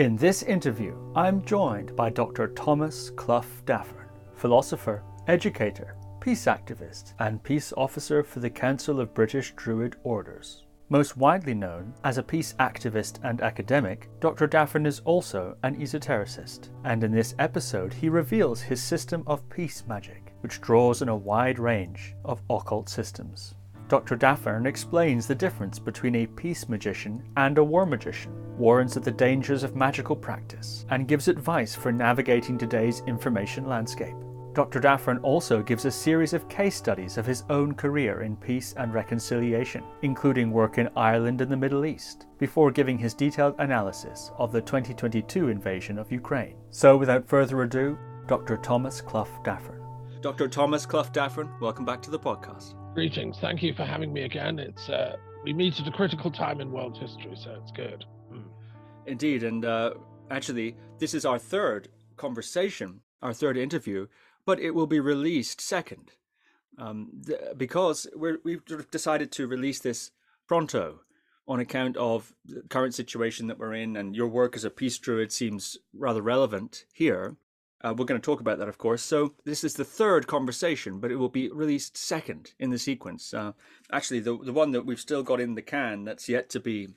In this interview, I'm joined by Dr. Thomas Clough Daffern, philosopher, educator, peace activist, and peace officer for the Council of British Druid Orders. Most widely known as a peace activist and academic, Dr. Daffern is also an esotericist, and in this episode he reveals his system of peace magic, which draws on a wide range of occult systems. Dr. Daffern explains the difference between a peace magician and a war magician, warns of the dangers of magical practice, and gives advice for navigating today's information landscape. Dr. Daffern also gives a series of case studies of his own career in peace and reconciliation, including work in Ireland and the Middle East, before giving his detailed analysis of the 2022 invasion of Ukraine. So, without further ado, Dr. Thomas Clough Daffern. Dr. Thomas Clough Daffern, welcome back to the podcast. Greetings. Thank you for having me again. It's uh, we meet at a critical time in world history, so it's good. Mm. Indeed, and uh, actually, this is our third conversation, our third interview, but it will be released second um, th- because we have decided to release this pronto on account of the current situation that we're in, and your work as a peace druid seems rather relevant here. Uh, we're going to talk about that, of course. So this is the third conversation, but it will be released second in the sequence. Uh, actually, the the one that we've still got in the can that's yet to be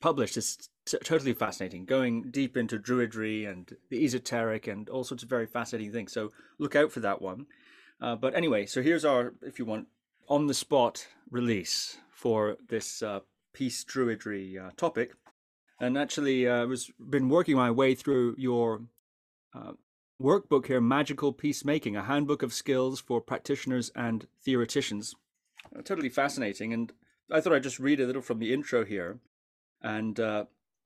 published is t- totally fascinating, going deep into druidry and the esoteric and all sorts of very fascinating things. So look out for that one. Uh, but anyway, so here's our, if you want, on the spot release for this uh, peace druidry uh, topic. And actually, I uh, was been working my way through your uh, workbook here, Magical Peacemaking, a handbook of skills for practitioners and theoreticians. Uh, totally fascinating. And I thought I'd just read a little from the intro here. And, uh,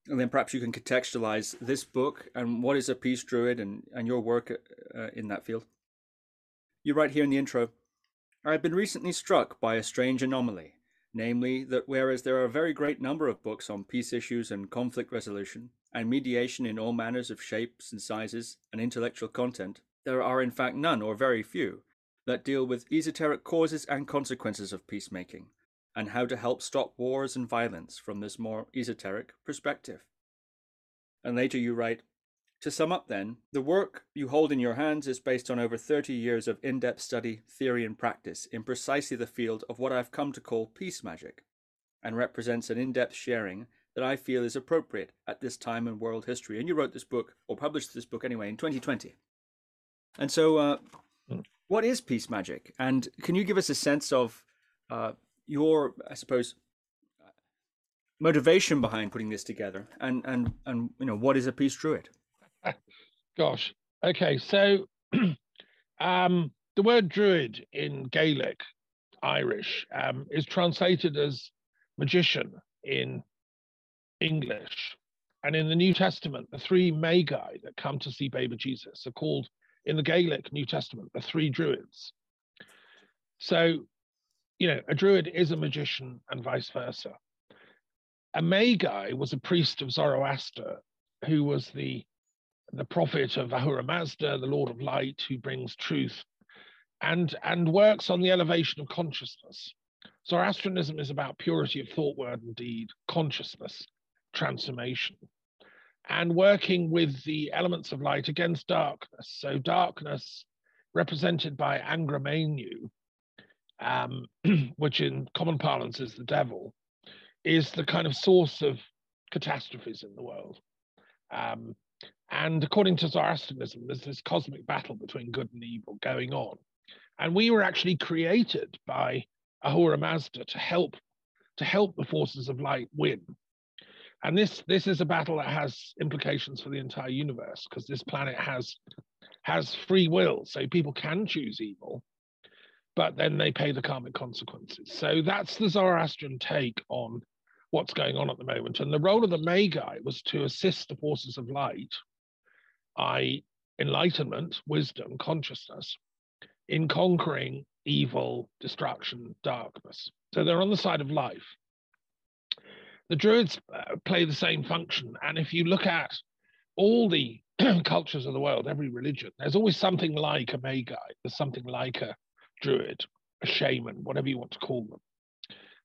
and then perhaps you can contextualize this book and what is a peace druid and, and your work uh, in that field. You write here in the intro I have been recently struck by a strange anomaly, namely that whereas there are a very great number of books on peace issues and conflict resolution, and mediation in all manners of shapes and sizes and intellectual content, there are in fact none or very few that deal with esoteric causes and consequences of peacemaking, and how to help stop wars and violence from this more esoteric perspective. And later you write, to sum up, then, the work you hold in your hands is based on over 30 years of in depth study, theory, and practice in precisely the field of what I've come to call peace magic, and represents an in depth sharing that I feel is appropriate at this time in world history. And you wrote this book, or published this book anyway, in 2020. And so, uh, hmm. what is peace magic? And can you give us a sense of uh, your, I suppose, motivation behind putting this together, and and and you know, what is a peace druid? Gosh, okay, so um, the word druid in Gaelic, Irish, um, is translated as magician in English. And in the New Testament, the three magi that come to see baby Jesus are called in the Gaelic New Testament the three druids. So, you know, a druid is a magician and vice versa. A magi was a priest of Zoroaster who was the the prophet of Ahura Mazda, the Lord of Light, who brings truth and and works on the elevation of consciousness. Zoroastrianism is about purity of thought, word, and deed, consciousness transformation and working with the elements of light against darkness. So, darkness represented by Angra Mainyu, um, which in common parlance is the devil, is the kind of source of catastrophes in the world. Um, and according to Zoroastrianism, there's this cosmic battle between good and evil going on. And we were actually created by Ahura Mazda to help to help the forces of light win. And this this is a battle that has implications for the entire universe because this planet has has free will, so people can choose evil, but then they pay the karmic consequences. So that's the Zoroastrian take on what's going on at the moment. And the role of the Magi was to assist the forces of light, i.e., enlightenment, wisdom, consciousness, in conquering evil, destruction, darkness. So they're on the side of life the Druids uh, play the same function. And if you look at all the cultures of the world, every religion, there's always something like a Magi, there's something like a Druid, a shaman, whatever you want to call them.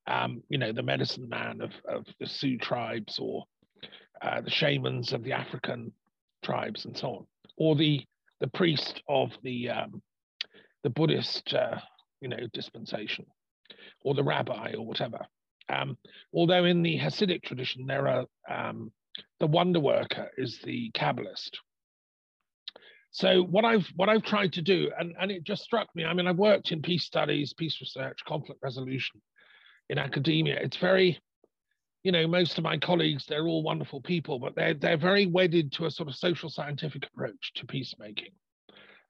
Um, you know, the medicine man of, of the Sioux tribes or uh, the shamans of the African tribes and so on, or the the priest of the um, the Buddhist uh, you know dispensation, or the rabbi or whatever. Um, although in the Hasidic tradition there are um, the wonder worker is the Kabbalist. So what I've what I've tried to do, and, and it just struck me. I mean, I've worked in peace studies, peace research, conflict resolution in academia. It's very you know, most of my colleagues, they're all wonderful people, but they're they're very wedded to a sort of social scientific approach to peacemaking.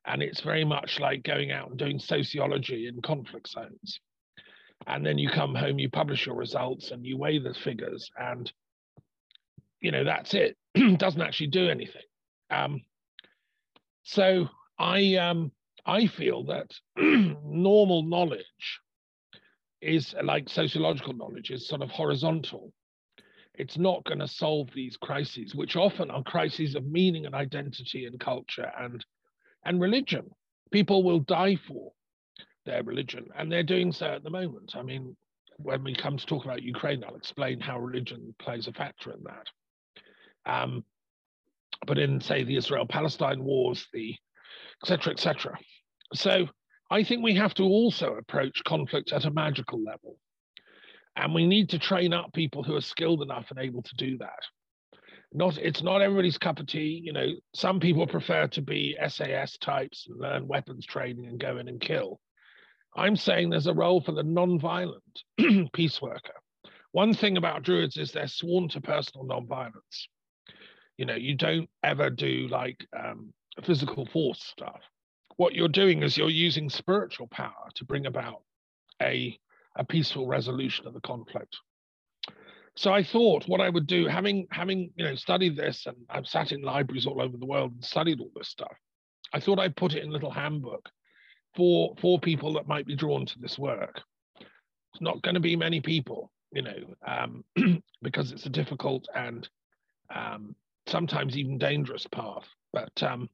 And it's very much like going out and doing sociology in conflict zones. And then you come home, you publish your results and you weigh the figures, and you know, that's it. Doesn't actually do anything. Um, so I um I feel that normal knowledge is like sociological knowledge is sort of horizontal it's not going to solve these crises, which often are crises of meaning and identity and culture and and religion. People will die for their religion, and they're doing so at the moment. I mean, when we come to talk about Ukraine, I'll explain how religion plays a factor in that. Um, but in, say, the Israel-Palestine wars, the etc. etc. So I think we have to also approach conflict at a magical level. And we need to train up people who are skilled enough and able to do that. Not it's not everybody's cup of tea. You know, some people prefer to be SAS types and learn weapons training and go in and kill. I'm saying there's a role for the non-violent peace worker. One thing about druids is they're sworn to personal non-violence. You know, you don't ever do like um, physical force stuff. What you're doing is you're using spiritual power to bring about a a peaceful resolution of the conflict. So I thought what I would do, having having you know studied this, and I've sat in libraries all over the world and studied all this stuff. I thought I'd put it in a little handbook for for people that might be drawn to this work. It's not going to be many people, you know, um, because it's a difficult and um, sometimes even dangerous path. But um,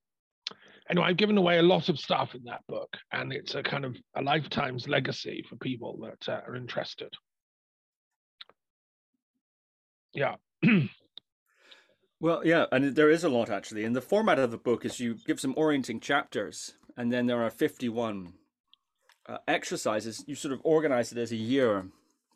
anyway, I've given away a lot of stuff in that book, and it's a kind of a lifetime's legacy for people that uh, are interested. Yeah. well, yeah, and there is a lot actually. And the format of the book is you give some orienting chapters, and then there are 51 uh, exercises. You sort of organize it as a year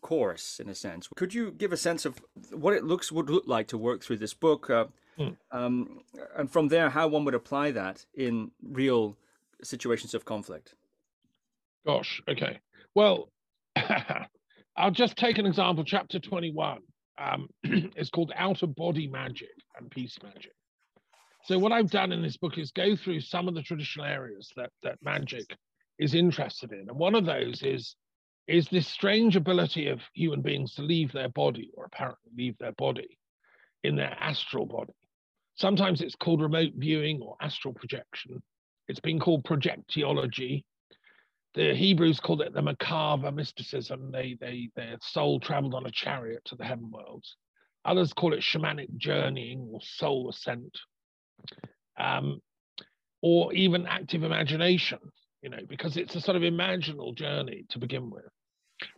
course in a sense. Could you give a sense of what it looks would look like to work through this book? Uh, Mm. Um, and from there, how one would apply that in real situations of conflict. Gosh, okay. Well, I'll just take an example. Chapter 21 um, is called Out of Body Magic and Peace Magic. So, what I've done in this book is go through some of the traditional areas that, that magic is interested in. And one of those is, is this strange ability of human beings to leave their body, or apparently leave their body, in their astral body. Sometimes it's called remote viewing or astral projection. It's been called projectiology. The Hebrews called it the Merkava mysticism. They, they, their soul traveled on a chariot to the heaven worlds. Others call it shamanic journeying or soul ascent, um, or even active imagination, you know, because it's a sort of imaginal journey to begin with.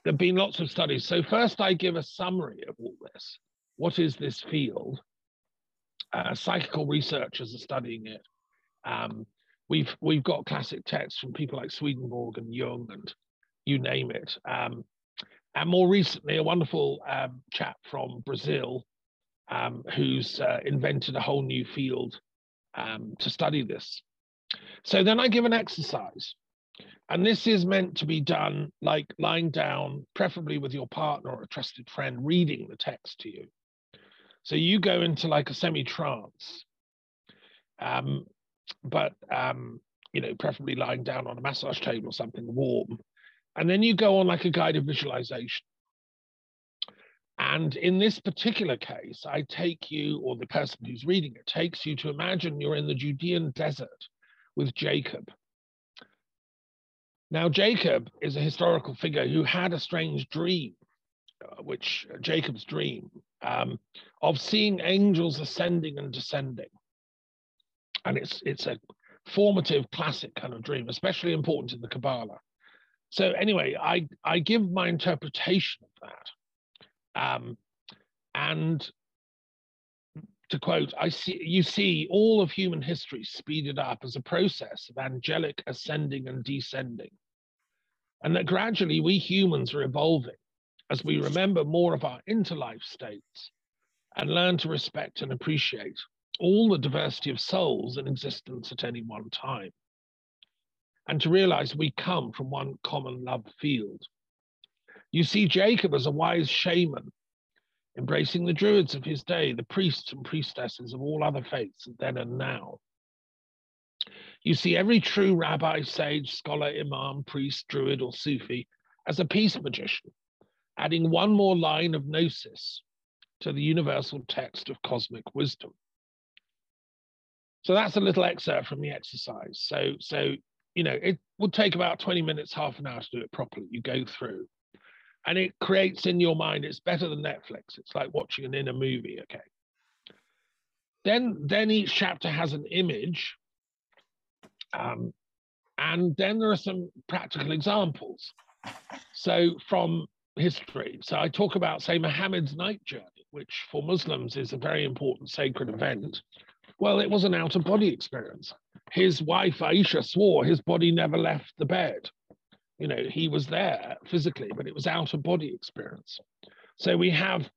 There have been lots of studies. So, first, I give a summary of all this. What is this field? uh, psychical researchers are studying it. Um, we've we've got classic texts from people like Swedenborg and Jung and you name it. Um, and more recently, a wonderful um, chap from Brazil um, who's uh, invented a whole new field um, to study this. So then I give an exercise. And this is meant to be done like lying down, preferably with your partner or a trusted friend, reading the text to you. So you go into like a semi trance, um, but um, you know, preferably lying down on a massage table or something warm, and then you go on like a guided visualization. And in this particular case, I take you, or the person who's reading it takes you to imagine you're in the Judean desert with Jacob. Now, Jacob is a historical figure who had a strange dream, uh, which uh, Jacob's dream, um, of seeing angels ascending and descending. And it's it's a formative classic kind of dream, especially important in the Kabbalah. So anyway, I I give my interpretation of that. Um, and to quote, I see you see all of human history speeded up as a process of angelic ascending and descending. And that gradually we humans are evolving as we remember more of our interlife states and learn to respect and appreciate all the diversity of souls in existence at any one time. And to realize we come from one common love field. You see Jacob as a wise shaman embracing the Druids of his day, the priests and priestesses of all other faiths then and now. You see every true rabbi, sage, scholar, imam, priest, druid, or Sufi as a peace magician, adding one more line of gnosis to the universal text of cosmic wisdom. So that's a little excerpt from the exercise. So, so you know, it would take about 20 minutes, half an hour to do it properly. You go through and it creates in your mind it's better than netflix. It's like watching an inner movie okay? Then then each chapter has an image um, and then there are some practical examples. So from history so i talk about say muhammad's night journey which for muslims is a very important sacred event. Well it was an out of body experience. His wife aisha swore his body never left the bed you know he was there physically but it was out of body experience. So we have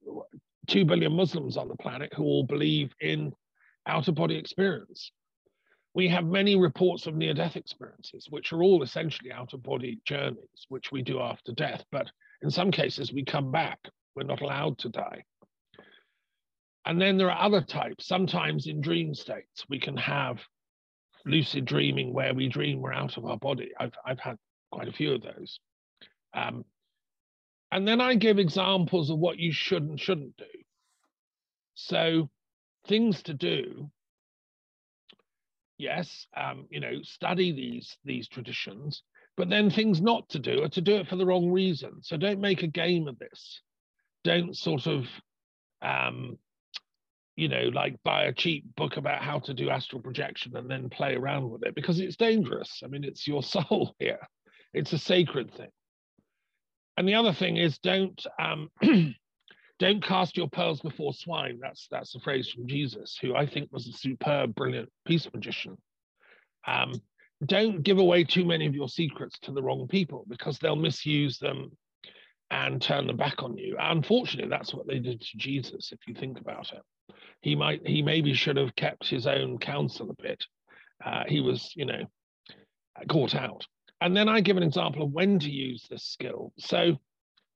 2 billion muslims on the planet who all believe in out of body experience. We have many reports of near death experiences which are all essentially out of body journeys which we do after death but in some cases we come back. We're not allowed to die. And then there are other types sometimes in dream states. We can have lucid dreaming where we dream we're out of our body. I've, I've had quite a few of those. Um, and then I give examples of what you should and shouldn't do. So, things to do. Yes, um, you know, study these these traditions, but then things not to do are to do it for the wrong reason. So don't make a game of this. Don't sort of, um, you know, like buy a cheap book about how to do astral projection and then play around with it because it's dangerous. I mean, it's your soul here. It's a sacred thing. And the other thing is don't um, don't cast your pearls before swine. That's that's a phrase from Jesus, who I think was a superb, brilliant peace magician. Um, don't give away too many of your secrets to the wrong people because they'll misuse them and turn them back on you. Unfortunately, that's what they did to Jesus. If you think about it, he might he maybe should have kept his own counsel a bit. Uh, he was, you know, caught out. And then I give an example of when to use this skill. So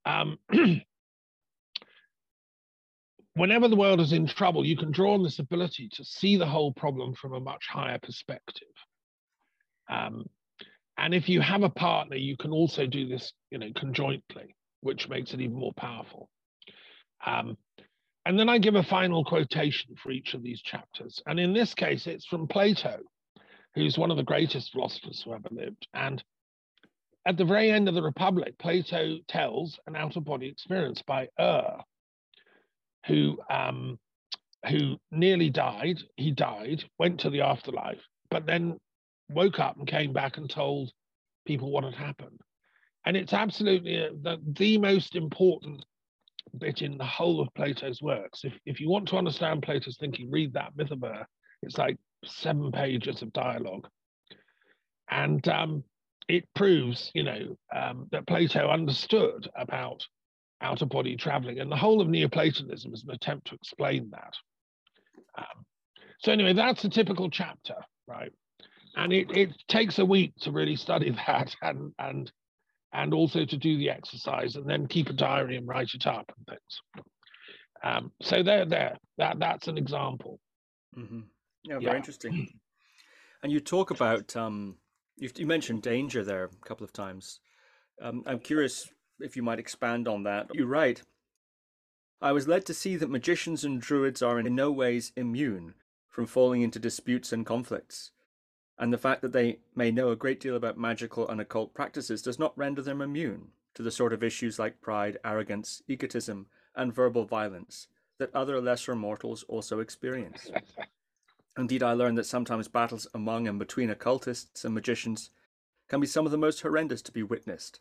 um, whenever the world is in trouble, you can draw on this ability to see the whole problem from a much higher perspective. Um, and if you have a partner, you can also do this, you know, conjointly, which makes it even more powerful. Um, and then I give a final quotation for each of these chapters. And in this case, it's from Plato, who's one of the greatest philosophers who ever lived. And at the very end of the Republic, Plato tells an out of body experience by Ur, who um, who nearly died. He died, went to the afterlife, but then woke up and came back and told people what had happened. And it's absolutely a, the, the most important bit in the whole of Plato's works. If, if you want to understand Plato's thinking, read that Myth of Ur. It's like seven pages of dialogue. And um, it proves, you know, um, that Plato understood about out of body traveling, and the whole of Neoplatonism is an attempt to explain that. Um, so, anyway, that's a typical chapter, right? And it, it takes a week to really study that and, and, and also to do the exercise and then keep a diary and write it up and things. Um, so, there, there, that, that's an example. Mm-hmm. Yeah, very yeah. interesting. And you talk about um, you, you mentioned danger there a couple of times. Um, I'm curious if you might expand on that. You're right. I was led to see that magicians and druids are in no ways immune from falling into disputes and conflicts, and the fact that they may know a great deal about magical and occult practices does not render them immune to the sort of issues like pride, arrogance, egotism, and verbal violence that other lesser mortals also experience. Indeed, I learned that sometimes battles among and between occultists and magicians can be some of the most horrendous to be witnessed,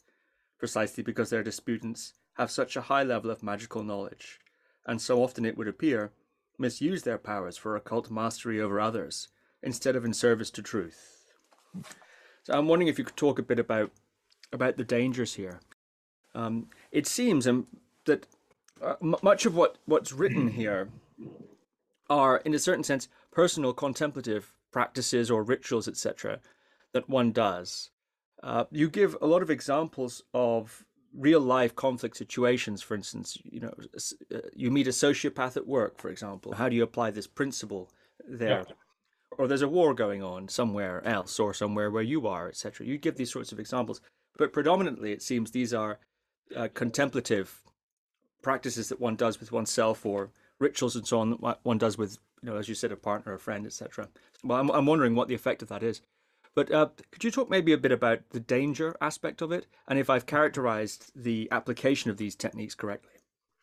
precisely because their disputants have such a high level of magical knowledge, and so often it would appear misuse their powers for occult mastery over others instead of in service to truth. So I'm wondering if you could talk a bit about about the dangers here. Um, it seems um, that uh, m- much of what, what's written here are, in a certain sense, personal contemplative practices or rituals, etc., that one does. Uh, you give a lot of examples of real life conflict situations. For instance, you know, uh, you meet a sociopath at work, for example. How do you apply this principle there? Yeah. Or there's a war going on somewhere else, or somewhere where you are, etc. You give these sorts of examples, but predominantly it seems these are uh, contemplative practices that one does with oneself, or rituals and so on that one does with, you know, as you said, a partner, a friend, etc. Well, I'm, I'm wondering what the effect of that is. But uh, could you talk maybe a bit about the danger aspect of it, and if I've characterized the application of these techniques correctly?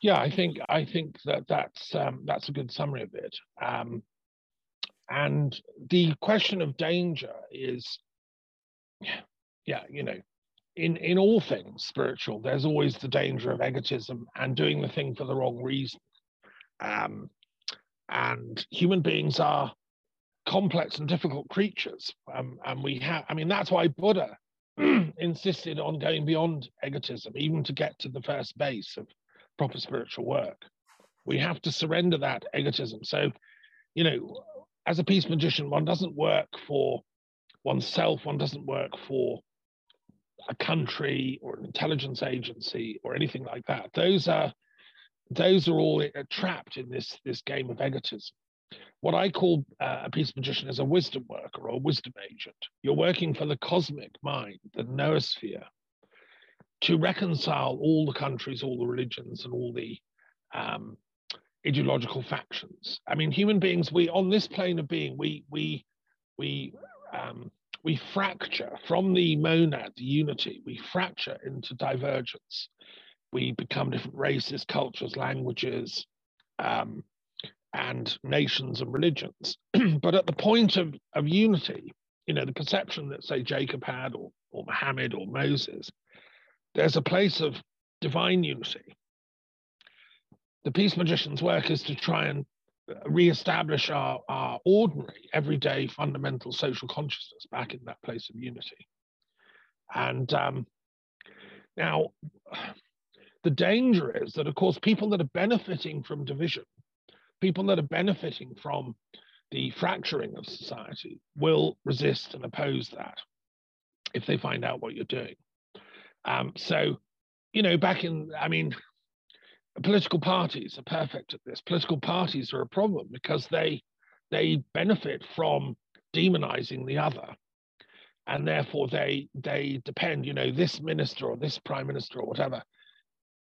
Yeah, I think I think that that's um, that's a good summary of it. Um, and the question of danger is, yeah, you know, in in all things spiritual, there's always the danger of egotism and doing the thing for the wrong reason. Um, and human beings are complex and difficult creatures. Um, and we have, I mean, that's why Buddha insisted on going beyond egotism, even to get to the first base of proper spiritual work. We have to surrender that egotism. So, you know, as a peace magician, one doesn't work for oneself, one doesn't work for a country or an intelligence agency or anything like that. Those are those are all trapped in this this game of egotism what I call uh, a peace magician is a wisdom worker or a wisdom agent. You're working for the cosmic mind, the noosphere, to reconcile all the countries, all the religions, and all the um, ideological factions. I mean, human beings, we on this plane of being, we we we um, we fracture from the monad, the unity. We fracture into divergence. We become different races, cultures, languages. Um, and nations and religions. but at the point of, of unity, you know, the perception that, say, Jacob had or, or Muhammad or Moses, there's a place of divine unity. The peace magician's work is to try and re-establish our, our ordinary, everyday, fundamental social consciousness back in that place of unity. And um, now, the danger is that, of course, people that are benefiting from division people that are benefiting from the fracturing of society will resist and oppose that if they find out what you're doing. Um, so, you know, back in, I mean, political parties are perfect at this. Political parties are a problem because they they benefit from demonizing the other, and therefore they they depend. You know, this minister or this prime minister or whatever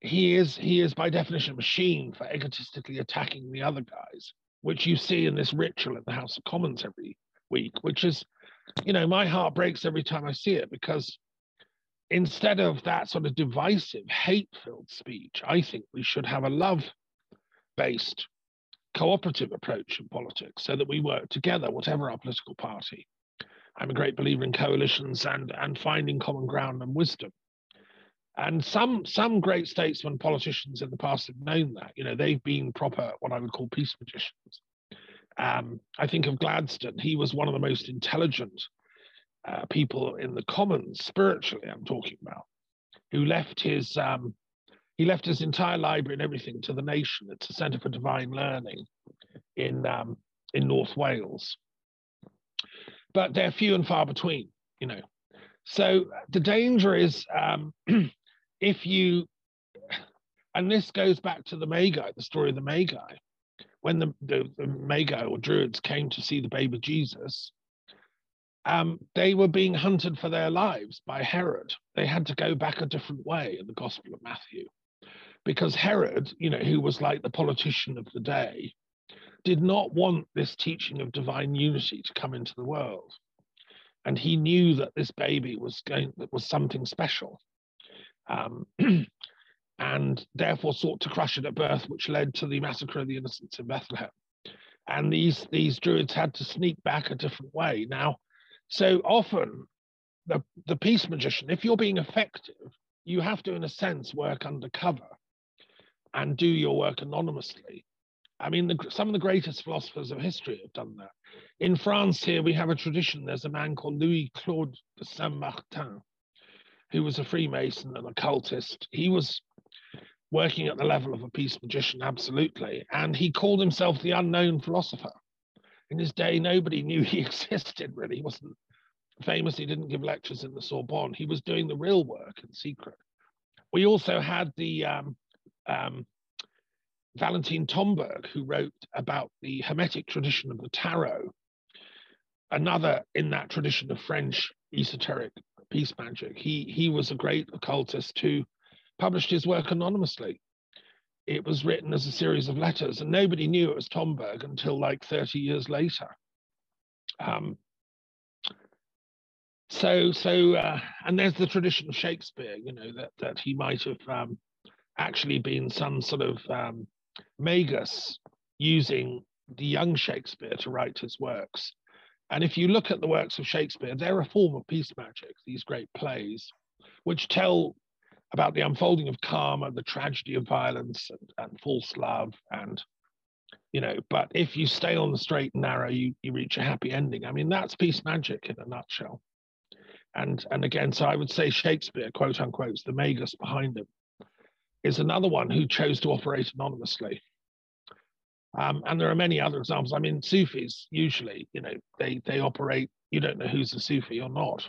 he is he is by definition a machine for egotistically attacking the other guys, which you see in this ritual in the House of Commons every week, which is, you know, my heart breaks every time I see it because instead of that sort of divisive, hate-filled speech, I think we should have a love-based cooperative approach in politics so that we work together, whatever our political party. I'm a great believer in coalitions and and finding common ground and wisdom. And some some great statesmen, politicians in the past have known that. You know, they've been proper what I would call peace magicians. Um, I think of Gladstone. He was one of the most intelligent uh, people in the Commons, spiritually. I'm talking about, who left his um, he left his entire library and everything to the nation. It's a centre for divine learning in um, in North Wales, but they're few and far between. You know, so the danger is um, if you, and this goes back to the Magi, the story of the Magi, when the, the, the Magi or Druids came to see the baby Jesus, um, they were being hunted for their lives by Herod. They had to go back a different way in the Gospel of Matthew because Herod, you know, who was like the politician of the day, did not want this teaching of divine unity to come into the world. And he knew that this baby was going was something special um, and therefore sought to crush it at birth, which led to the massacre of the innocents in Bethlehem. And these these druids had to sneak back a different way. Now, so often the the peace magician, if you're being effective, you have to, in a sense, work undercover and do your work anonymously I mean, the, some of the greatest philosophers of history have done that. In France, here we have a tradition. There's a man called Louis Claude de Saint Martin, who was a Freemason and occultist. He was working at the level of a peace magician, absolutely. And he called himself the unknown philosopher. In his day, nobody knew he existed, really. He wasn't famous, he didn't give lectures in the Sorbonne. He was doing the real work in secret. We also had the um, um, Valentin Tomberg, who wrote about the Hermetic tradition of the tarot, another in that tradition of French esoteric peace magic. He he was a great occultist who published his work anonymously. It was written as a series of letters, and nobody knew it was Tomberg until like 30 years later. Um, so so uh, and there's the tradition of Shakespeare, you know, that that he might have um, actually been some sort of um, magus using the young Shakespeare to write his works. And if you look at the works of Shakespeare, they're a form of peace magic, these great plays, which tell about the unfolding of karma, the tragedy of violence and, and false love. And, you know, but if you stay on the straight and narrow, you, you reach a happy ending. I mean, that's peace magic in a nutshell. And, and again, so I would say Shakespeare, quote unquote, is the magus behind him is another one who chose to operate anonymously. Um, and there are many other examples. I mean, Sufis usually, you know, they they operate. You don't know who's a Sufi or not,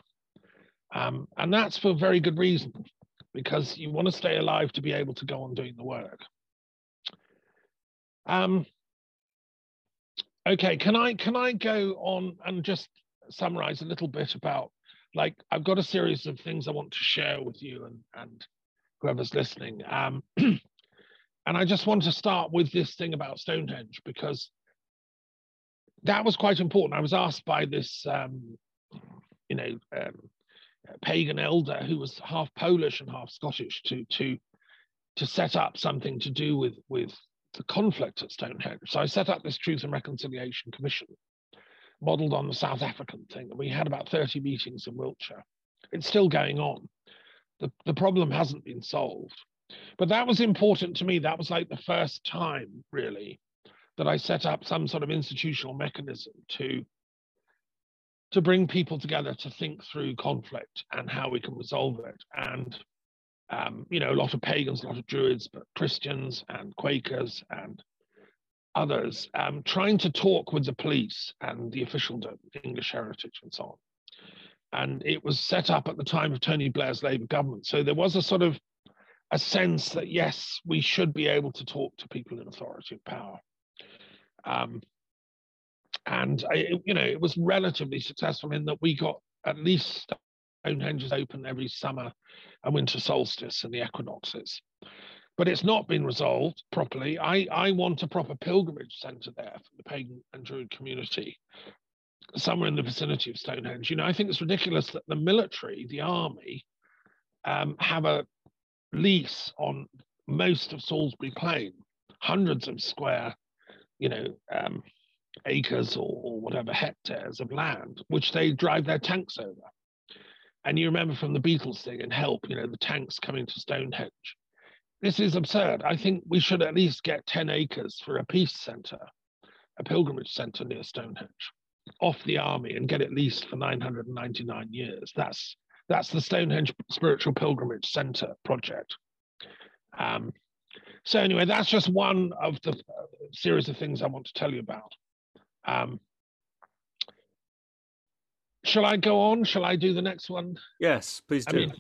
um, and that's for very good reason, because you want to stay alive to be able to go on doing the work. Um, okay, can I can I go on and just summarize a little bit about like I've got a series of things I want to share with you and and whoever's listening. Um, and I just want to start with this thing about Stonehenge because that was quite important. I was asked by this, um, you know, um, pagan elder who was half Polish and half Scottish to to to set up something to do with with the conflict at Stonehenge. So I set up this Truth and Reconciliation Commission, modelled on the South African thing, we had about 30 meetings in Wiltshire. It's still going on the, the problem hasn't been solved. But that was important to me. That was like the first time, really, that I set up some sort of institutional mechanism to to bring people together to think through conflict and how we can resolve it. And um, you know, a lot of pagans, a lot of Druids, but Christians and Quakers and others um, trying to talk with the police and the officialdom, English heritage, and so on and it was set up at the time of Tony Blair's Labour government. So there was a sort of a sense that yes, we should be able to talk to people in authority and power. Um, and I, you know, it was relatively successful in that we got at least Stonehenges open every summer and winter solstice and the equinoxes. But it's not been resolved properly. I, I want a proper pilgrimage centre there for the pagan and Druid community somewhere in the vicinity of Stonehenge. You know, I think it's ridiculous that the military, the army, um, have a lease on most of Salisbury Plain, hundreds of square, you know, um, acres or, or whatever hectares of land, which they drive their tanks over. And you remember from the Beatles thing and Help, you know, the tanks coming to Stonehenge. This is absurd. I think we should at least get 10 acres for a peace centre, a pilgrimage centre near Stonehenge off the army and get it leased for 999 years. That's that's the Stonehenge Spiritual Pilgrimage Centre project. Um, so anyway, that's just one of the uh, series of things I want to tell you about. Um, shall I go on? Shall I do the next one? Yes, please do. I mean,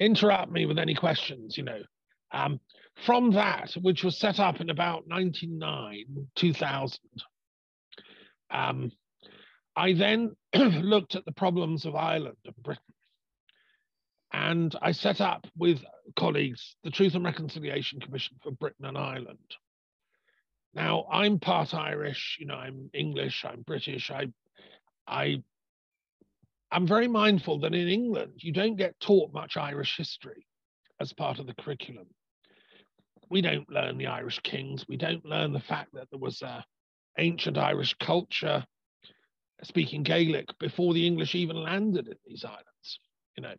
interrupt me with any questions, you know. Um, from that, which was set up in about 99, 2000, um, I then looked at the problems of Ireland and Britain. And I set up with colleagues the Truth and Reconciliation Commission for Britain and Ireland. Now, I'm part Irish, you know, I'm English, I'm British. I, I, I'm very mindful that in England, you don't get taught much Irish history as part of the curriculum. We don't learn the Irish kings. We don't learn the fact that there was a ancient Irish culture speaking Gaelic before the English even landed in these islands, you know.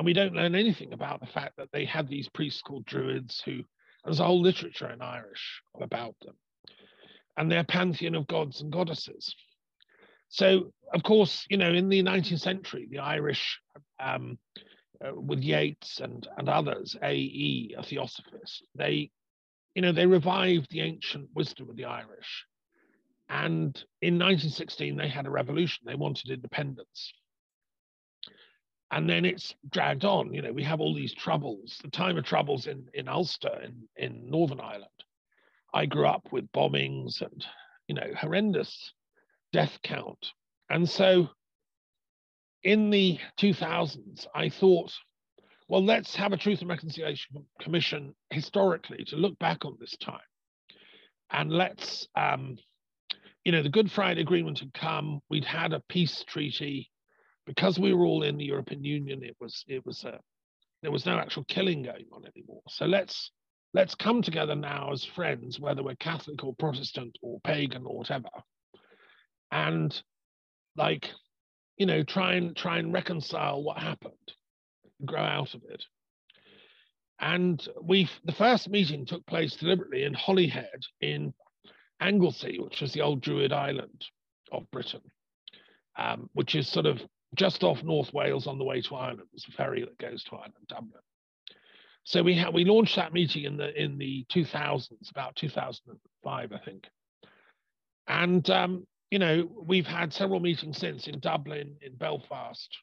And we don't learn anything about the fact that they had these priests called Druids who, there's a whole literature in Irish about them. and their pantheon of gods and goddesses. So, of course, you know, in the 19th century, the Irish, um, uh, with Yeats and, and others, A.E., a theosophist, they, you know, they revived the ancient wisdom of the Irish. And in 1916, they had a revolution. They wanted independence. And then it's dragged on. You know, we have all these troubles, the time of troubles in, in Ulster, in, in Northern Ireland. I grew up with bombings and, you know, horrendous death count. And so in the 2000s, I thought, well, let's have a Truth and Reconciliation Commission historically to look back on this time. And let's, um, you know, the Good Friday Agreement had come, we'd had a peace treaty. Because we were all in the European Union, it was, it was a, there was no actual killing going on anymore. So let's let's come together now as friends, whether we're Catholic or Protestant or pagan or whatever, and like you know try and try and reconcile what happened grow out of it and we the first meeting took place deliberately in holyhead in anglesey which is the old druid island of britain um, which is sort of just off north wales on the way to ireland there's a ferry that goes to ireland dublin so we had we launched that meeting in the in the 2000s about 2005 i think and um, you know, we've had several meetings since in Dublin, in Belfast,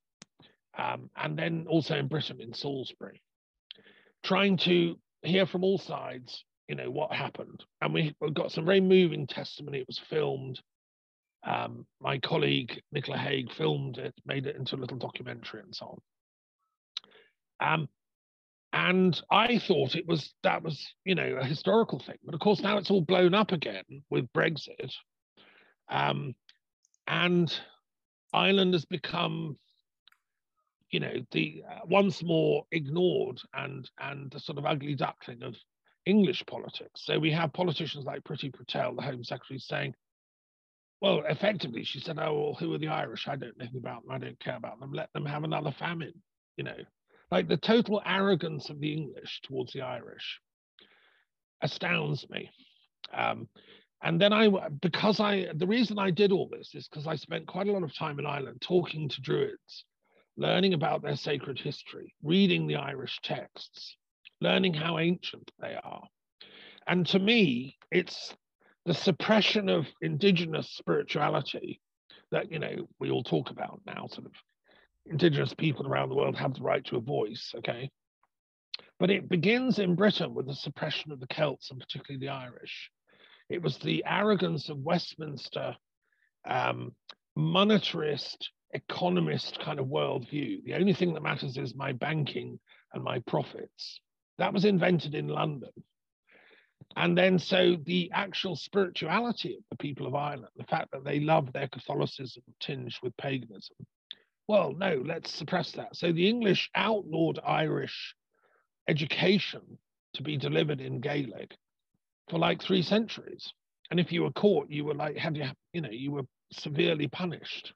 um, and then also in Britain, in Salisbury, trying to hear from all sides, you know, what happened. And we, got some very moving testimony. It was filmed. Um, my colleague Nicola Haigh filmed it, made it into a little documentary, and so on. Um, and I thought it was that was you know a historical thing, but of course now it's all blown up again with Brexit um, and Ireland has become, you know, the uh, once more ignored and and the sort of ugly duckling of English politics. So we have politicians like Priti Patel, the Home Secretary, saying, well, effectively, she said, oh, well, who are the Irish? I don't know anything about them. I don't care about them. Let them have another famine, you know. Like the total arrogance of the English towards the Irish astounds me. Um, and then I, because I, the reason I did all this is because I spent quite a lot of time in Ireland talking to Druids, learning about their sacred history, reading the Irish texts, learning how ancient they are. And to me, it's the suppression of indigenous spirituality that, you know, we all talk about now, sort of indigenous people around the world have the right to a voice, okay? But it begins in Britain with the suppression of the Celts and particularly the Irish it was the arrogance of Westminster um, monetarist, economist kind of worldview. The only thing that matters is my banking and my profits. That was invented in London. And then, so the actual spirituality of the people of Ireland, the fact that they love their Catholicism tinged with paganism, well, no, let's suppress that. So the English outlawed Irish education to be delivered in Gaelic for like three centuries. And if you were caught, you were like, had you, you know, you were severely punished.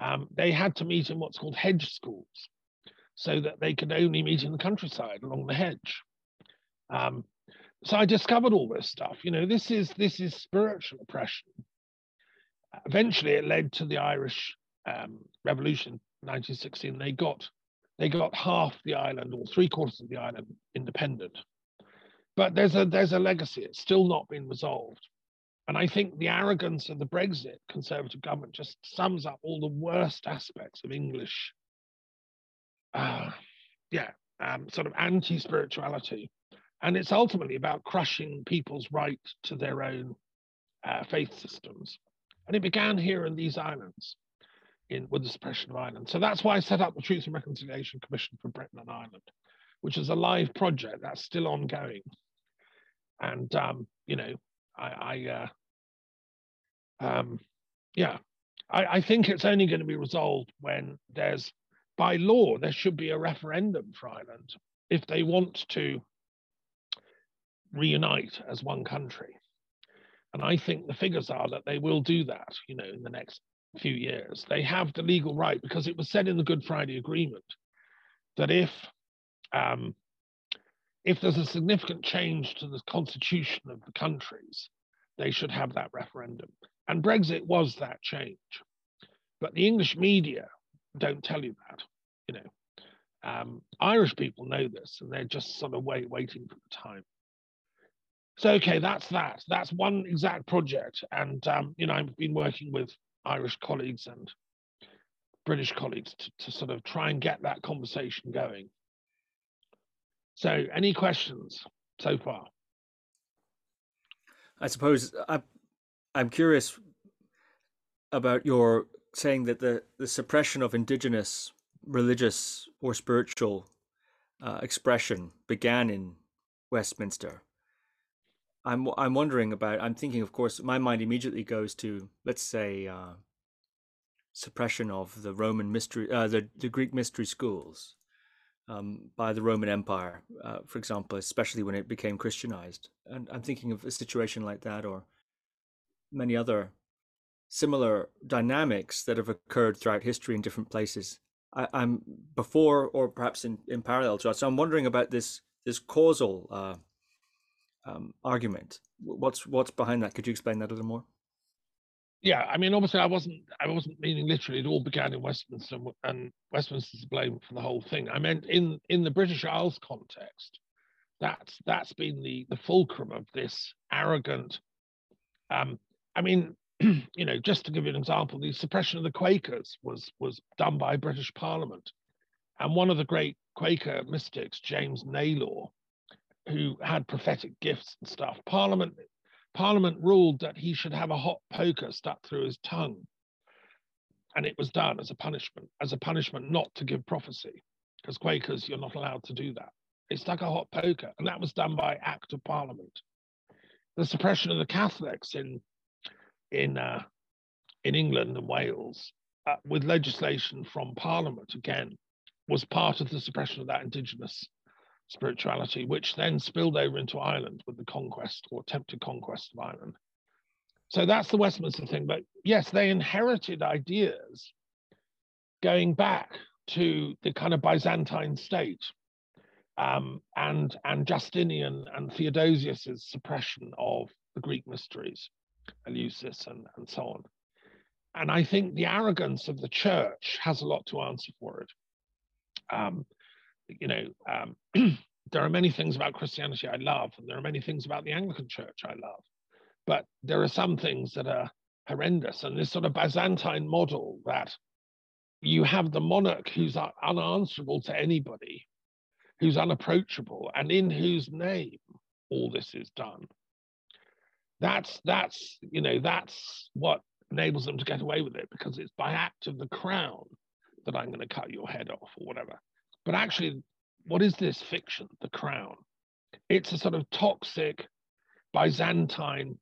Um, they had to meet in what's called hedge schools so that they could only meet in the countryside along the hedge. Um, so I discovered all this stuff. You know, this is this is spiritual oppression. Eventually, it led to the Irish um, Revolution, 1916. They got they got half the island or three quarters of the island independent but there's a there's a legacy. It's still not been resolved. And I think the arrogance of the Brexit Conservative government just sums up all the worst aspects of English, uh, yeah, um, sort of anti spirituality. And it's ultimately about crushing people's right to their own uh, faith systems. And it began here in these islands in, with the suppression of Ireland. So that's why I set up the Truth and Reconciliation Commission for Britain and Ireland, which is a live project that's still ongoing and um, you know, I, I uh, um, yeah, I, I think it's only going to be resolved when there's, by law, there should be a referendum for Ireland if they want to reunite as one country. And I think the figures are that they will do that, you know, in the next few years. They have the legal right because it was said in the Good Friday Agreement that if um, if there's a significant change to the constitution of the countries, they should have that referendum. And Brexit was that change. But the English media don't tell you that. You know, um, Irish people know this, and they're just sort of wait, waiting for the time. So okay, that's that. That's one exact project, and um, you know, I've been working with Irish colleagues and British colleagues to, to sort of try and get that conversation going. So, any questions so far? I suppose I'm, I'm curious about your saying that the, the suppression of indigenous religious or spiritual uh, expression began in Westminster. I'm I'm wondering about. I'm thinking, of course, my mind immediately goes to let's say uh, suppression of the Roman mystery, uh, the the Greek mystery schools um, by the Roman Empire, uh, for example, especially when it became Christianized. And I'm thinking of a situation like that, or many other similar dynamics that have occurred throughout history in different places. I, am before, or perhaps in, in parallel to us. So I'm wondering about this this causal uh, um, argument. What's what's behind that? Could you explain that a little more? Yeah, I mean, obviously, I wasn't I wasn't meaning literally. It all began in Westminster, and Westminster's to blame for the whole thing. I meant in in the British Isles context. That's that's been the the fulcrum of this arrogant. Um, I mean, you know, just to give you an example, the suppression of the Quakers was was done by British Parliament, and one of the great Quaker mystics, James Nayler, who had prophetic gifts and stuff, Parliament Parliament ruled that he should have a hot poker stuck through his tongue, and it was done as a punishment, as a punishment not to give prophecy, because Quakers you're not allowed to do that. They stuck a hot poker, and that was done by Act of Parliament. The suppression of the Catholics in in uh, in England and Wales uh, with legislation from Parliament again was part of the suppression of that indigenous spirituality, which then spilled over into Ireland with the conquest or attempted conquest of Ireland. So that's the Westminster thing. But yes, they inherited ideas going back to the kind of Byzantine state um, and, and Justinian and Theodosius's suppression of the Greek mysteries. Eleusis, and, and so on. And I think the arrogance of the church has a lot to answer for it. Um, you know, um, there are many things about Christianity I love, and there are many things about the Anglican Church I love. But there are some things that are horrendous. And this sort of Byzantine model that you have the monarch who's unanswerable to anybody, who's unapproachable, and in whose name all this is done that's that's you know that's what enables them to get away with it because it's by act of the crown that I'm going to cut your head off or whatever. But actually, what is this fiction, the crown? It's a sort of toxic Byzantine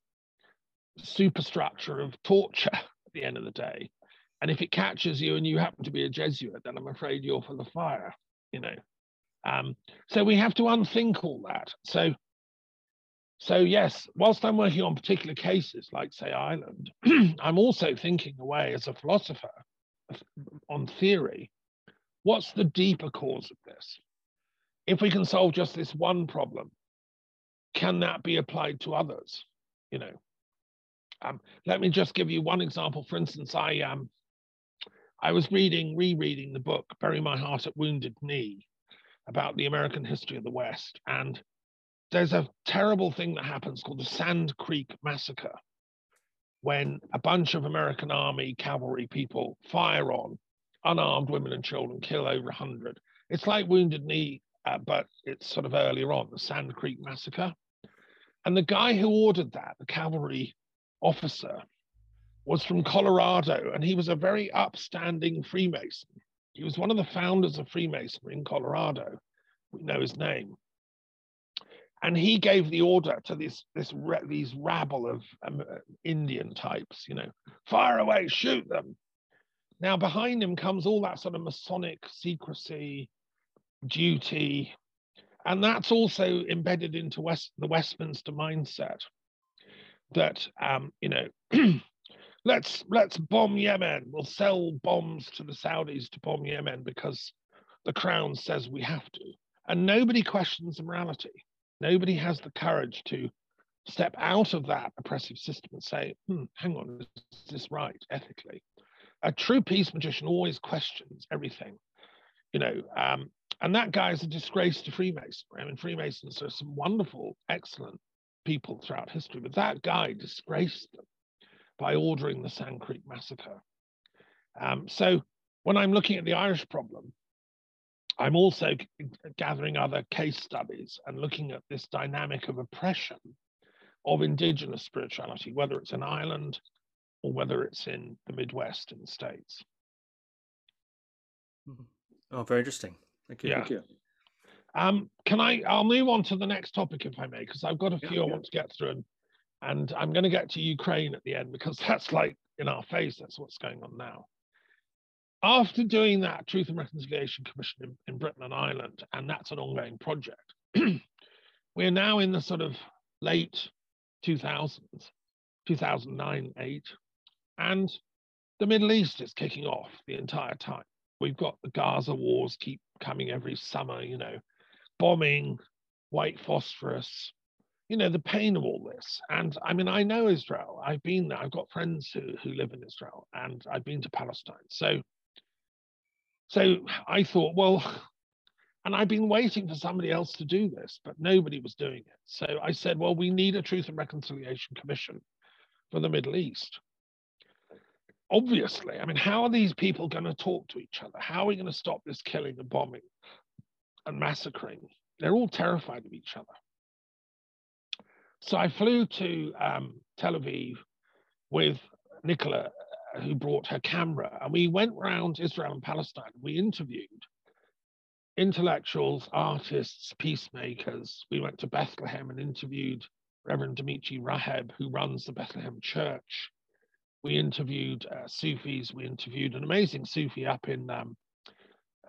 superstructure of torture at the end of the day. And if it catches you and you happen to be a Jesuit, then I'm afraid you're for the fire, you know. Um, so we have to unthink all that. So so yes, whilst I'm working on particular cases like say Ireland, I'm also thinking away as a philosopher on theory. What's the deeper cause of this? If we can solve just this one problem, can that be applied to others? You know, um, let me just give you one example. For instance, I um, I was reading, rereading the book "Bury My Heart at Wounded Knee" about the American history of the West, and there's a terrible thing that happens called the Sand Creek Massacre, when a bunch of American Army cavalry people fire on unarmed women and children, kill over 100. It's like Wounded Knee, uh, but it's sort of earlier on, the Sand Creek Massacre. And the guy who ordered that, the cavalry officer, was from Colorado, and he was a very upstanding Freemason. He was one of the founders of Freemasonry in Colorado. We know his name and he gave the order to this this these rabble of um, Indian types, you know, fire away, shoot them. Now behind him comes all that sort of Masonic secrecy, duty, and that's also embedded into West, the Westminster mindset. That um, you know, let's let's bomb Yemen. We'll sell bombs to the Saudis to bomb Yemen because the crown says we have to, and nobody questions the morality Nobody has the courage to step out of that oppressive system and say, hmm, hang on, is this right ethically? A true peace magician always questions everything, you know, um, and that guy is a disgrace to Freemasonry. I mean, Freemasons are some wonderful, excellent people throughout history, but that guy disgraced them by ordering the Sand Creek massacre. Um, so when I'm looking at the Irish problem, I'm also gathering other case studies and looking at this dynamic of oppression of indigenous spirituality, whether it's in Ireland or whether it's in the Midwest in the States. Mm-hmm. Oh, very interesting. Thank you. Yeah. Thank you. Um, can I? I'll move on to the next topic if I may, because I've got a few yeah, I want to get through, and, and I'm going to get to Ukraine at the end because that's like in our face. That's what's going on now. After doing that Truth and Reconciliation Commission in, in Britain and Ireland, and that's an ongoing project, we're now in the sort of late 2000s, 2009, 8, and the Middle East is kicking off the entire time. We've got the Gaza wars keep coming every summer, you know, bombing, white phosphorus, you know, the pain of all this. And I mean, I know Israel. I've been there. I've got friends who, who live in Israel and I've been to Palestine. So, so I thought, well, and I've been waiting for somebody else to do this, but nobody was doing it. So I said, well, we need a Truth and Reconciliation Commission for the Middle East. Obviously, I mean, how are these people going to talk to each other? How are we going to stop this killing and bombing and massacring? They're all terrified of each other. So I flew to um, Tel Aviv with Nicola, who brought her camera, and we went around Israel and Palestine. We interviewed intellectuals, artists, peacemakers. We went to Bethlehem and interviewed Reverend Dimitri Raheb, who runs the Bethlehem Church. We interviewed uh, Sufis. We interviewed an amazing Sufi up in um,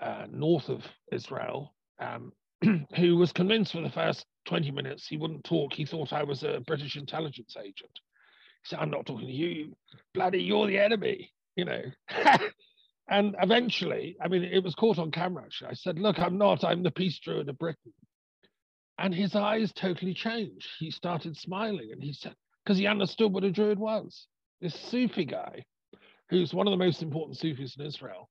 uh, north of Israel, um, who was convinced for the first 20 minutes he wouldn't talk. He thought I was a British intelligence agent. He said, I'm not talking to you. Bloody, you're the enemy, you know. And eventually, I mean, it was caught on camera actually. I said, Look, I'm not, I'm the peace druid of Britain. And his eyes totally changed. He started smiling and he said, because he understood what a druid was. This Sufi guy, who's one of the most important Sufis in Israel.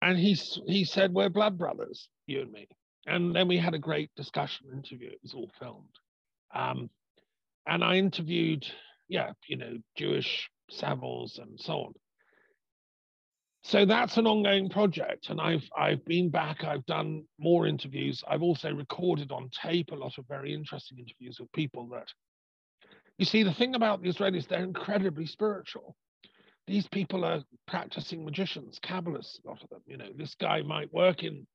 And he, he said, We're blood brothers, you and me. And then we had a great discussion interview. It was all filmed. Um, and I interviewed, yeah, you know, Jewish Savills and so on so that's an ongoing project and i've i've been back i've done more interviews i've also recorded on tape a lot of very interesting interviews with people that you see the thing about the israelis they're incredibly spiritual these people are practicing magicians kabbalists a lot of them you know this guy might work in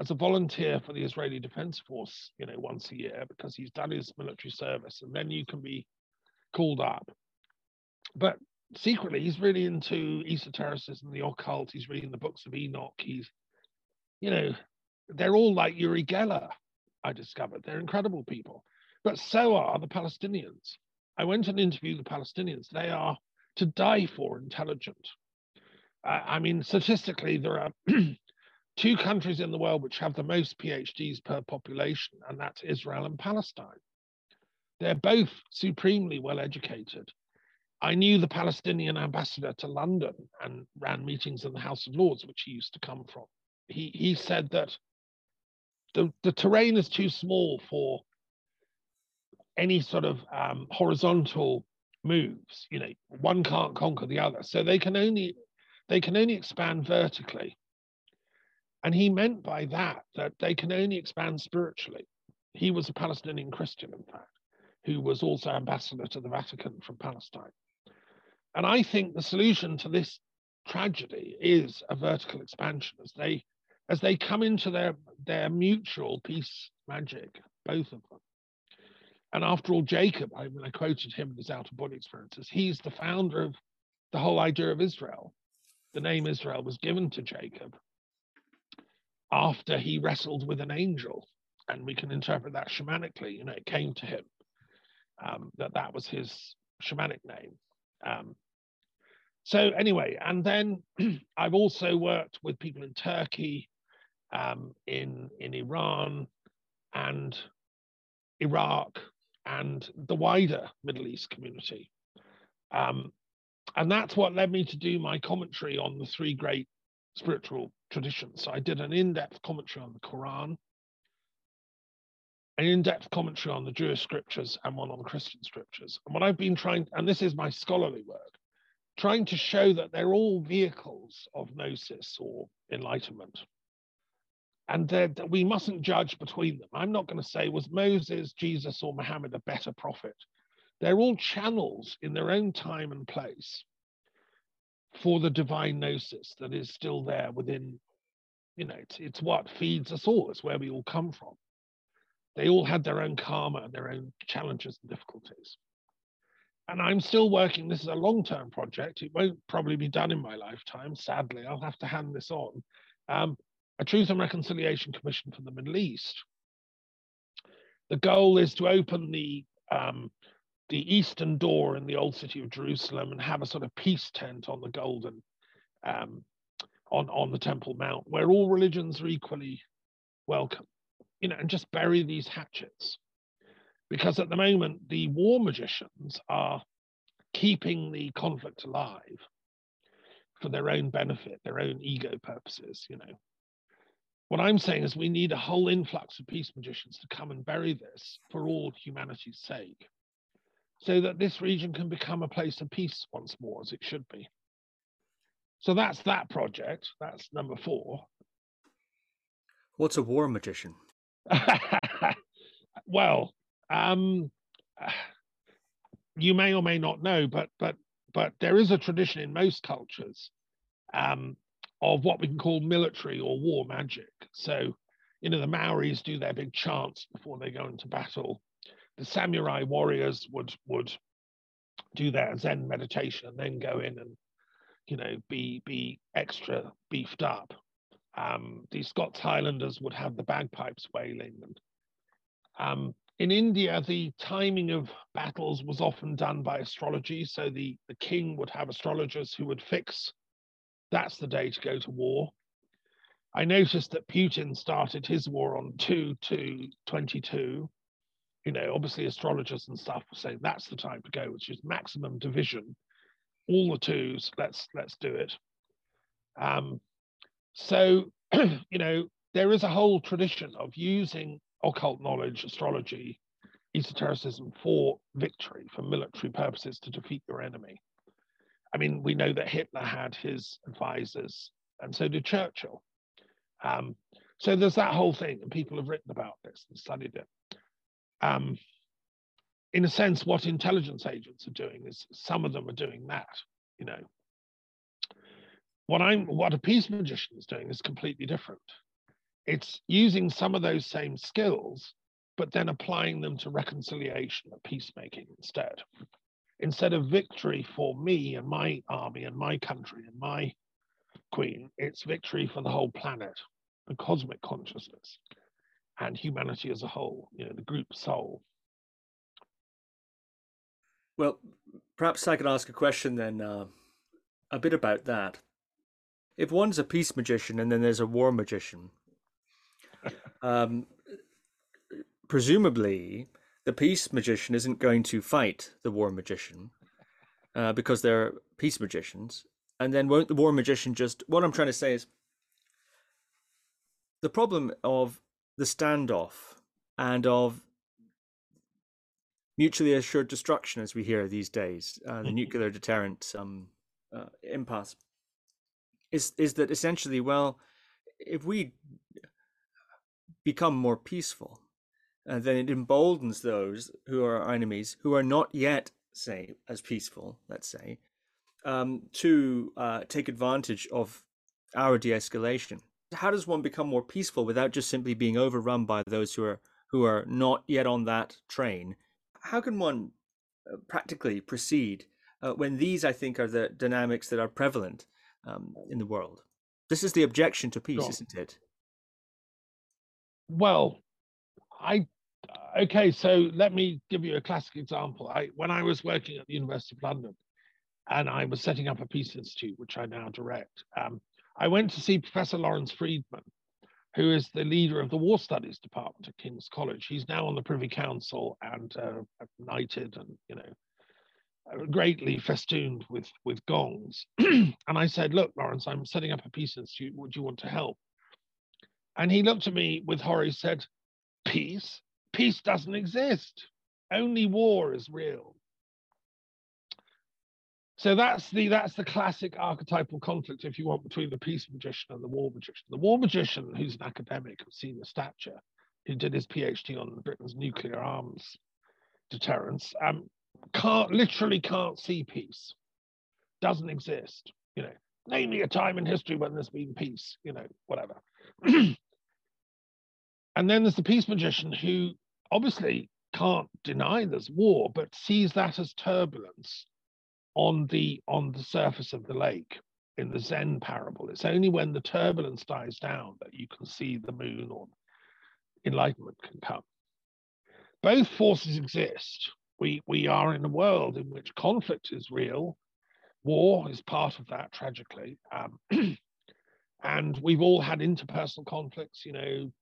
as a volunteer for the israeli defense force you know once a year because he's done his military service and then you can be called up but secretly he's really into esotericism, the occult. He's reading the books of Enoch. He's, you know, they're all like Uri Geller. I discovered they're incredible people, but so are the Palestinians. I went and interviewed the Palestinians. They are to die for intelligent. Uh, I mean, statistically, there are two countries in the world which have the most PhDs per population, and that's Israel and Palestine. They're both supremely well educated I knew the Palestinian ambassador to London and ran meetings in the House of Lords, which he used to come from. He, he said that the, the terrain is too small for any sort of um, horizontal moves. You know, one can't conquer the other. So they can only they can only expand vertically. And he meant by that that they can only expand spiritually. He was a Palestinian Christian, in fact, who was also ambassador to the Vatican from Palestine. And I think the solution to this tragedy is a vertical expansion as they as they come into their their mutual peace magic, both of them. And after all, Jacob, I, I quoted him in his out of body experiences, he's the founder of the whole idea of Israel. The name Israel was given to Jacob after he wrestled with an angel. And we can interpret that shamanically. You know, it came to him um, that that was his shamanic name. Um, so anyway, and then I've also worked with people in Turkey, um, in in Iran, and Iraq, and the wider Middle East community. Um, and that's what led me to do my commentary on the three great spiritual traditions. So I did an in depth commentary on the Quran, an in depth commentary on the Jewish scriptures, and one on Christian scriptures. And what I've been trying, and this is my scholarly work, trying to show that they're all vehicles of gnosis or enlightenment. And that we mustn't judge between them. I'm not going to say, was Moses, Jesus, or Muhammad a better prophet? They're all channels in their own time and place for the divine gnosis that is still there within, you know, it's, it's what feeds us all, it's where we all come from. They all had their own karma and their own challenges and difficulties. And I'm still working. This is a long term project. It won't probably be done in my lifetime. Sadly, I'll have to hand this on. Um, a Truth and Reconciliation Commission for the Middle East. The goal is to open the um, the eastern door in the old city of Jerusalem and have a sort of peace tent on the golden um, on on the Temple Mount, where all religions are equally welcome. You know, and just bury these hatchets, because at the moment the war magicians are keeping the conflict alive for their own benefit, their own ego purposes. You know, what I'm saying is we need a whole influx of peace magicians to come and bury this for all humanity's sake so that this region can become a place of peace once more, as it should be. So that's that project. That's number four. What's a war magician? well, um, you may or may not know, but but but there is a tradition in most cultures um, of what we can call military or war magic. So, you know, the Maoris do their big chants before they go into battle the samurai warriors would would do their Zen meditation and then go in and you know be be extra beefed up. Um, the Scots Highlanders would have the bagpipes wailing, and um, in India the timing of battles was often done by astrology. So the the king would have astrologers who would fix that's the day to go to war. I noticed that Putin started his war on 2 to 22 you know, obviously astrologers and stuff were saying that's the time to go, which is maximum division, all the twos. Let's let's do it. Um, so you know, there is a whole tradition of using occult knowledge, astrology, esotericism for victory, for military purposes to defeat your enemy. I mean, we know that Hitler had his advisors, and so did Churchill. Um, so there's that whole thing, and people have written about this and studied it um, in a sense, what intelligence agents are doing is some of them are doing that, you know. What I'm what a peace magician is doing is completely different. It's using some of those same skills, but then applying them to reconciliation and peacemaking instead. Instead of victory for me and my army and my country and my queen, it's victory for the whole planet, the cosmic consciousness and humanity as a whole, you know, the group soul. Well, perhaps I could ask a question then, uh, a bit about that. If one's a peace magician and then there's a war magician, um, presumably the peace magician isn't going to fight the war magician uh, because they're peace magicians. And then won't the war magician just. What I'm trying to say is the problem of the standoff and of mutually assured destruction, as we hear these days, uh, the mm-hmm. nuclear deterrent um, uh, impasse, is is that essentially, well, if we become more peaceful, uh, then it emboldens those who are our enemies, who are not yet, say, as peaceful, let's say, um, to uh, take advantage of our de-escalation how does one become more peaceful without just simply being overrun by those who are who are not yet on that train? How can one uh, practically proceed uh, when these, I think, are the dynamics that are prevalent um, in the world? This is the objection to peace, sure. isn't it? Well, I okay. So let me give you a classic example. I when I was working at the University of London, and I was setting up a peace institute, which I now direct. Um, I went to see Professor Lawrence Freedman, who is the leader of the War Studies Department at King's College. He's now on the Privy Council and uh, knighted and, you know, uh, greatly festooned with, with gongs. and I said, look, Lawrence, I'm setting up a peace institute. Would you want to help? And he looked at me with horror. He said, peace? Peace doesn't exist. Only war is real. So that's the that's the classic archetypal conflict, if you want, between the peace magician and the war magician. The war magician, who's an academic of senior stature, who did his PhD on Britain's nuclear arms deterrence, um, can't literally can't see peace. Doesn't exist. You know, name me a time in history when there's been peace. You know, whatever. and then there's the peace magician who obviously can't deny there's war, but sees that as turbulence on the on the surface of the lake in the Zen parable. It's only when the turbulence dies down that you can see the moon or enlightenment can come. Both forces exist. We we are in a world in which conflict is real. War is part of that, tragically. Um, and we've all had interpersonal conflicts, you know,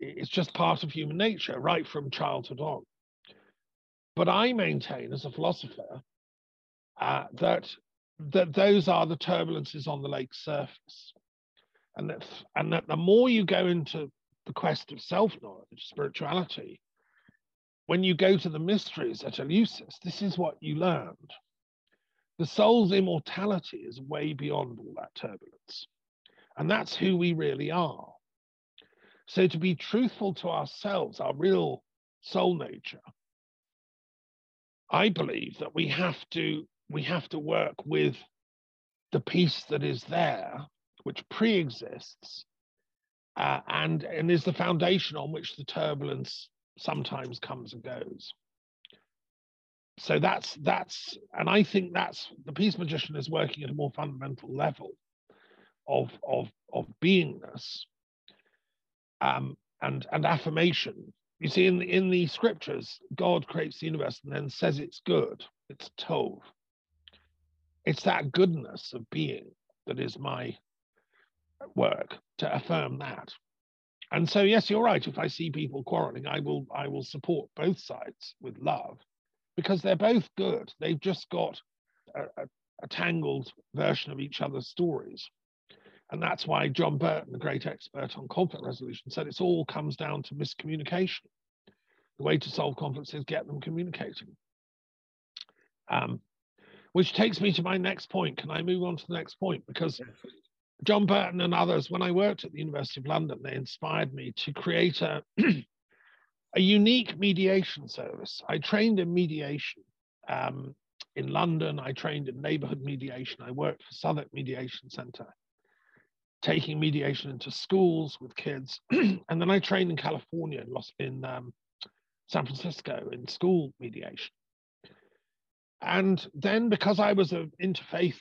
it's just part of human nature, right from childhood on. But I maintain as a philosopher uh, that that those are the turbulences on the lake's surface, and that and that the more you go into the quest of self-knowledge, spirituality, when you go to the mysteries at Eleusis, this is what you learned. The soul's immortality is way beyond all that turbulence. And that's who we really are. So to be truthful to ourselves, our real soul nature, I believe that we have to we have to work with the peace that is there, which pre-exists, uh, and and is the foundation on which the turbulence sometimes comes and goes. So that's that's, and I think that's the peace magician is working at a more fundamental level of of of beingness um, and and affirmation. You see, in the in the scriptures, God creates the universe and then says it's good. It's tov. It's that goodness of being that is my work to affirm that. And so, yes, you're right. If I see people quarreling, I will I will support both sides with love, because they're both good. They've just got a, a, a tangled version of each other's stories. And that's why John Burton, the great expert on conflict resolution, said it all comes down to miscommunication. The way to solve conflicts is get them communicating. Um, which takes me to my next point. Can I move on to the next point? Because John Burton and others, when I worked at the University of London, they inspired me to create a, a unique mediation service. I trained in mediation um, in London. I trained in neighborhood mediation. I worked for Southwark Mediation Center, taking mediation into schools with kids. and then I trained in California, in, in um, San Francisco, in school mediation. And then because I was an interfaith,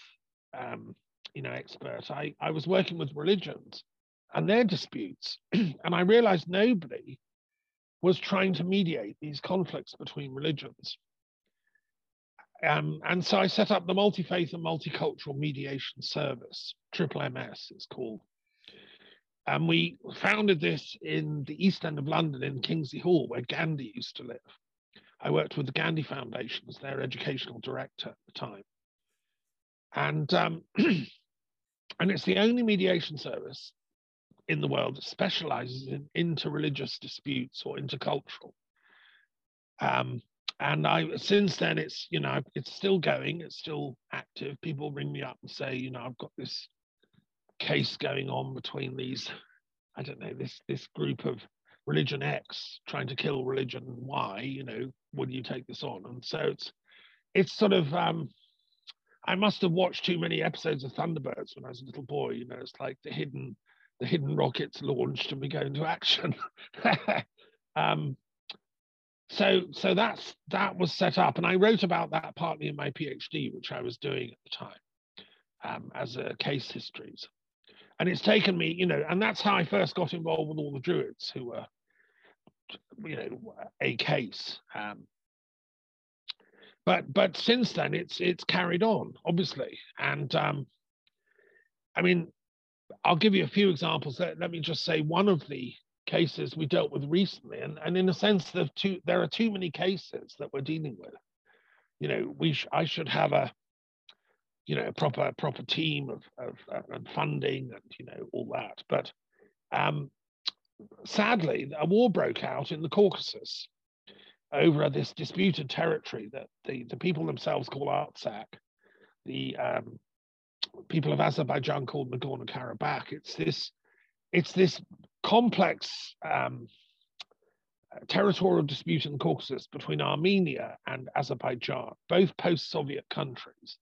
um, you know, expert, I, I was working with religions and their disputes. and I realized nobody was trying to mediate these conflicts between religions. Um, and so I set up the Multi Faith and Multicultural Mediation Service, Triple MS, it's called. And we founded this in the East End of London in Kingsley Hall, where Gandhi used to live. I worked with the Gandhi Foundation as their educational director at the time. And, um, and it's the only mediation service in the world that specializes in interreligious disputes or intercultural. Um, and I since then it's you know it's still going, it's still active. People ring me up and say, you know, I've got this case going on between these, I don't know, this this group of religion X trying to kill religion Y, you know, would you take this on? And so it's it's sort of um I must have watched too many episodes of Thunderbirds when I was a little boy. You know, it's like the hidden the hidden rockets launched and we go into action. um, so so that's that was set up, and I wrote about that partly in my PhD, which I was doing at the time um, as a case histories. And it's taken me, you know, and that's how I first got involved with all the Druids, who were, you know, a case. Um, but but since then, it's it's carried on, obviously, and um, I mean, I'll give you a few examples. Let, let me just say one of the cases we dealt with recently, and, and in a sense, the two, there are too many cases that we're dealing with. You know, we sh- I should have a you know, a proper proper team of, of uh, and funding and you know all that. But um, sadly, a war broke out in the Caucasus over this disputed territory that the, the people themselves call Artsakh, the um, people of Azerbaijan called Nagorno-Karabakh. It's this, it's this complex um, territorial dispute in the Caucasus between Armenia and Azerbaijan, both post-Soviet countries.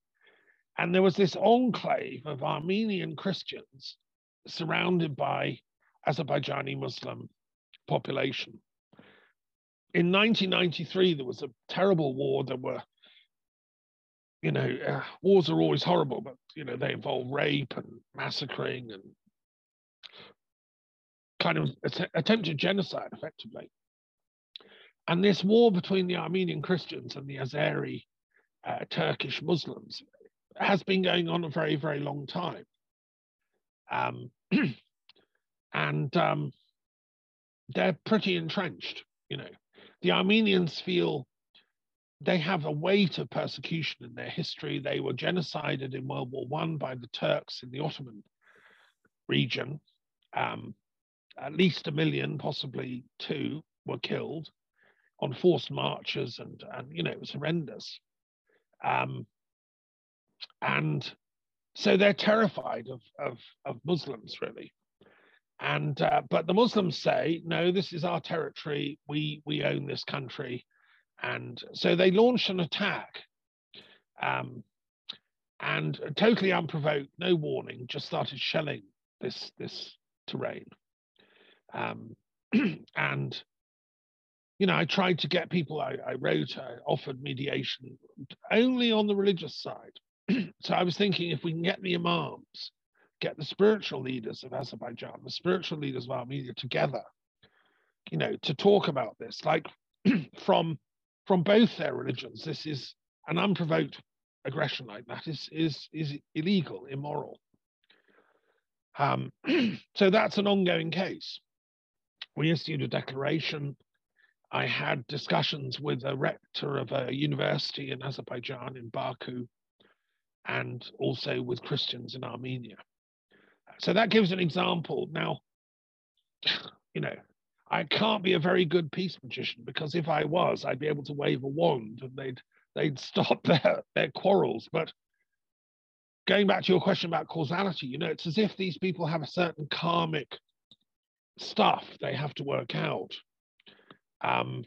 And there was this enclave of Armenian Christians surrounded by Azerbaijani Muslim population. In 1993, there was a terrible war. There were, you know, uh, wars are always horrible, but, you know, they involve rape and massacring and kind of attempted genocide, effectively. And this war between the Armenian Christians and the Azeri uh, Turkish Muslims has been going on a very, very long time. Um, and um, they're pretty entrenched. You know, the Armenians feel they have a weight of persecution in their history. They were genocided in World War One by the Turks in the Ottoman region. Um, at least a million, possibly two, were killed on forced marches, and and you know it was horrendous. Um, and so they're terrified of of, of Muslims really. And uh, but the Muslims say, no, this is our territory. We we own this country, and so they launched an attack, um, and totally unprovoked, no warning, just started shelling this this terrain. Um, and you know, I tried to get people. I, I wrote, I offered mediation only on the religious side. so I was thinking, if we can get the imams get the spiritual leaders of Azerbaijan, the spiritual leaders of Armenia together, you know, to talk about this, like from from both their religions. This is an unprovoked aggression like that is is is illegal, immoral. Um, so that's an ongoing case. We issued a declaration. I had discussions with a rector of a university in Azerbaijan in Baku, and also with Christians in Armenia. So that gives an example. Now, you know, I can't be a very good peace magician because if I was, I'd be able to wave a wand and they'd they'd stop their their quarrels. But going back to your question about causality, you know, it's as if these people have a certain karmic stuff they have to work out. Um,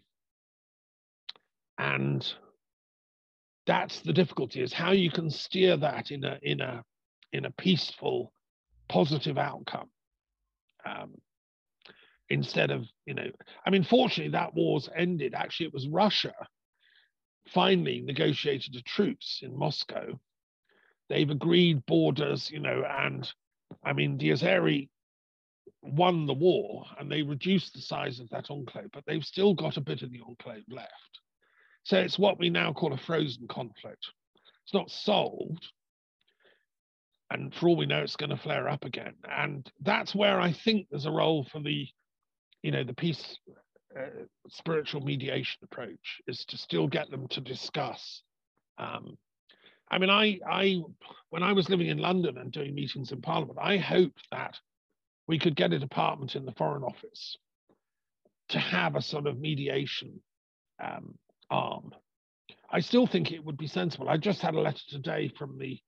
and that's the difficulty is how you can steer that in a in a in a peaceful positive outcome. Um, instead of you know i mean fortunately that war's ended. Actually it was russia finally negotiated a truce in moscow. They've agreed borders you know and i mean the azeri won the war and they reduced the size of that enclave but they've still got a bit of the enclave left. So it's what we now call a frozen conflict. It's not solved and for all we know it's going to flare up again. And that's where i think there's a role for the you know the peace uh, spiritual mediation approach is to still get them to discuss. Um, i mean i i when i was living in london and doing meetings in parliament i hoped that we could get a department in the foreign office to have a sort of mediation um, arm i still think it would be sensible i just had a letter today from the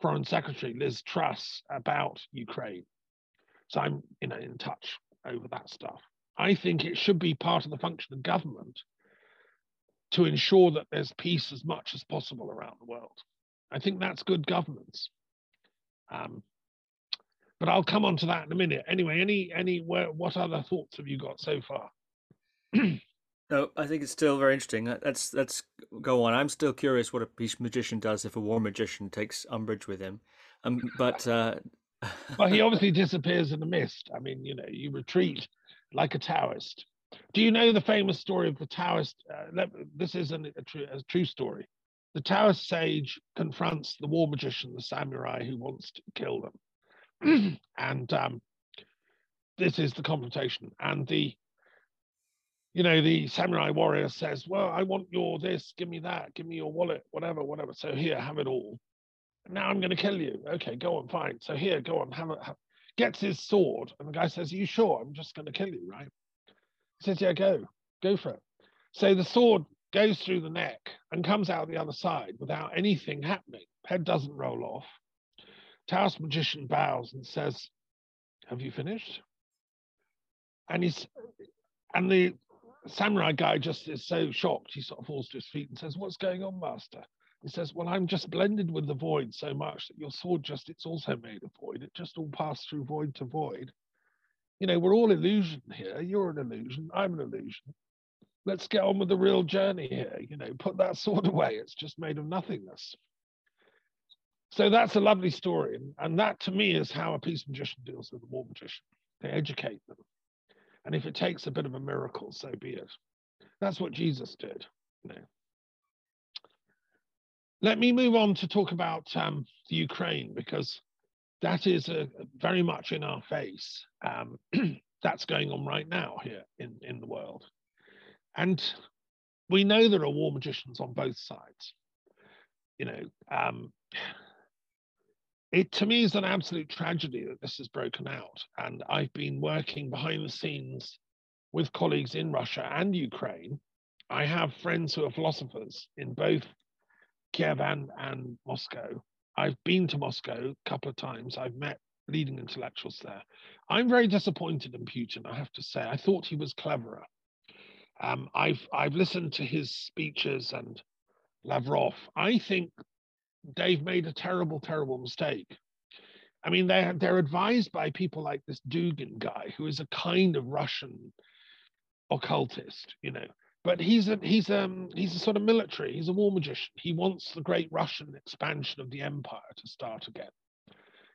Foreign Secretary Liz Truss about Ukraine. So I'm you know in touch over that stuff. I think it should be part of the function of government to ensure that there's peace as much as possible around the world. I think that's good governance. Um, but I'll come on to that in a minute. Anyway, any any where, what other thoughts have you got so far? No, I think it's still very interesting. Let's let's go on. I'm still curious what a peace magician does if a war magician takes umbrage with him. Um, but uh... well, he obviously disappears in the mist. I mean, you know, you retreat like a Taoist. Do you know the famous story of the Taoist? Uh, this is an, a, true, a true story. The Taoist sage confronts the war magician, the samurai, who wants to kill them. and um, this is the confrontation. And the, you know, the samurai warrior says, "Well, I want your this. Give me that. Give me your wallet. Whatever, whatever. So here, have it all. Now I'm going to kill you. Okay, go on, fine. So here, go on, have it. Have, gets his sword, and the guy says, Are you sure? I'm just going to kill you, right? He says, Yeah, go, go for it. So the sword goes through the neck and comes out the other side without anything happening. Head doesn't roll off. Taoist magician bows and says, Have you finished? And he's and the samurai guy just is so shocked, he sort of falls to his feet and says, What's going on, master? He says, Well, I'm just blended with the void so much that your sword just, it's also made of void. It just all passed through void to void. You know, we're all illusion here. You're an illusion. I'm an illusion. Let's get on with the real journey here. You know, put that sword away. It's just made of nothingness. So that's a lovely story. And that to me is how a peace magician deals with a war magician. They educate them. And if it takes a bit of a miracle, so be it. That's what Jesus did. You know. Let me move on to talk about um, the Ukraine because that is a, very much in our face. Um, that's going on right now here in, in the world. And we know there are war magicians on both sides. You know, um, it to me is an absolute tragedy that this has broken out. And I've been working behind the scenes with colleagues in Russia and Ukraine. I have friends who are philosophers in both Kiev and, and Moscow. I've been to Moscow a couple of times. I've met leading intellectuals there. I'm very disappointed in Putin, I have to say. I thought he was cleverer. Um, I've I've listened to his speeches and Lavrov. I think they've made a terrible, terrible mistake. I mean, they're they're advised by people like this Dugin guy, who is a kind of Russian occultist, you know but he's a he's um he's a sort of military he's a war magician. He wants the great russian expansion of the empire to start again.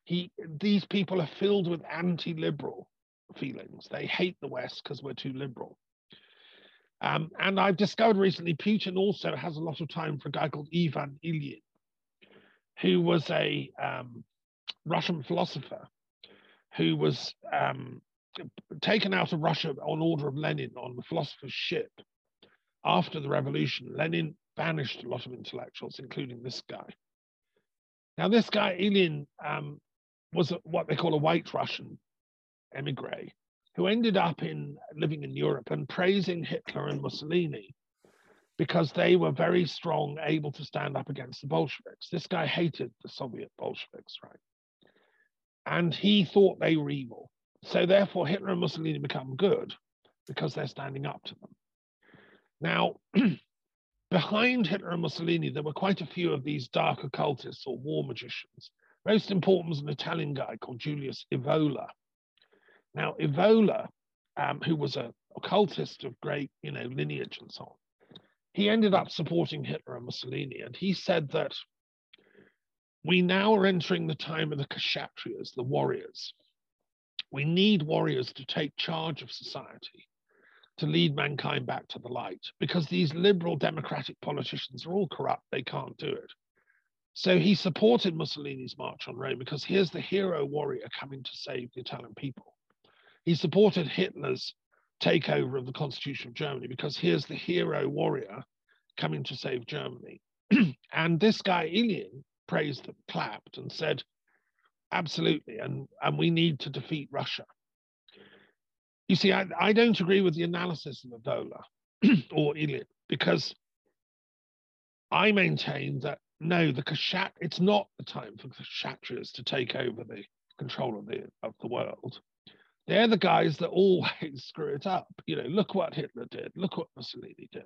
He these people are filled with anti-liberal feelings. They hate the west because we're too liberal. Um, and i've discovered recently putin also has a lot of time for a guy called ivan ilyin who was a um, russian philosopher who was um, taken out of russia on order of lenin on the philosopher's ship after the revolution, Lenin banished a lot of intellectuals, including this guy. Now, this guy, Ilyin, um, was a, what they call a white Russian emigre who ended up in living in Europe and praising Hitler and Mussolini because they were very strong, able to stand up against the Bolsheviks. This guy hated the Soviet Bolsheviks, right? And he thought they were evil. So therefore, Hitler and Mussolini become good because they're standing up to them. Now, behind Hitler and Mussolini, there were quite a few of these dark occultists or war magicians. Most important was an Italian guy called Julius Evola. Now, Evola, um, who was an occultist of great, you know, lineage and so on, he ended up supporting Hitler and Mussolini, and he said that we now are entering the time of the kshatriyas, the warriors. We need warriors to take charge of society to lead mankind back to the light because these liberal democratic politicians are all corrupt. They can't do it. So he supported Mussolini's march on Rome because here's the hero warrior coming to save the Italian people. He supported Hitler's takeover of the Constitution of Germany because here's the hero warrior coming to save Germany. and this guy, Ilyin, praised them, clapped, and said, absolutely, and, and we need to defeat Russia. You see, I, I don't agree with the analysis of Evola or Ilyin because I maintain that no, the Kshat, it's not the time for the Kshatriyas to take over the control of the of the world. They're the guys that always screw it up. You know, look what Hitler did, look what Mussolini did.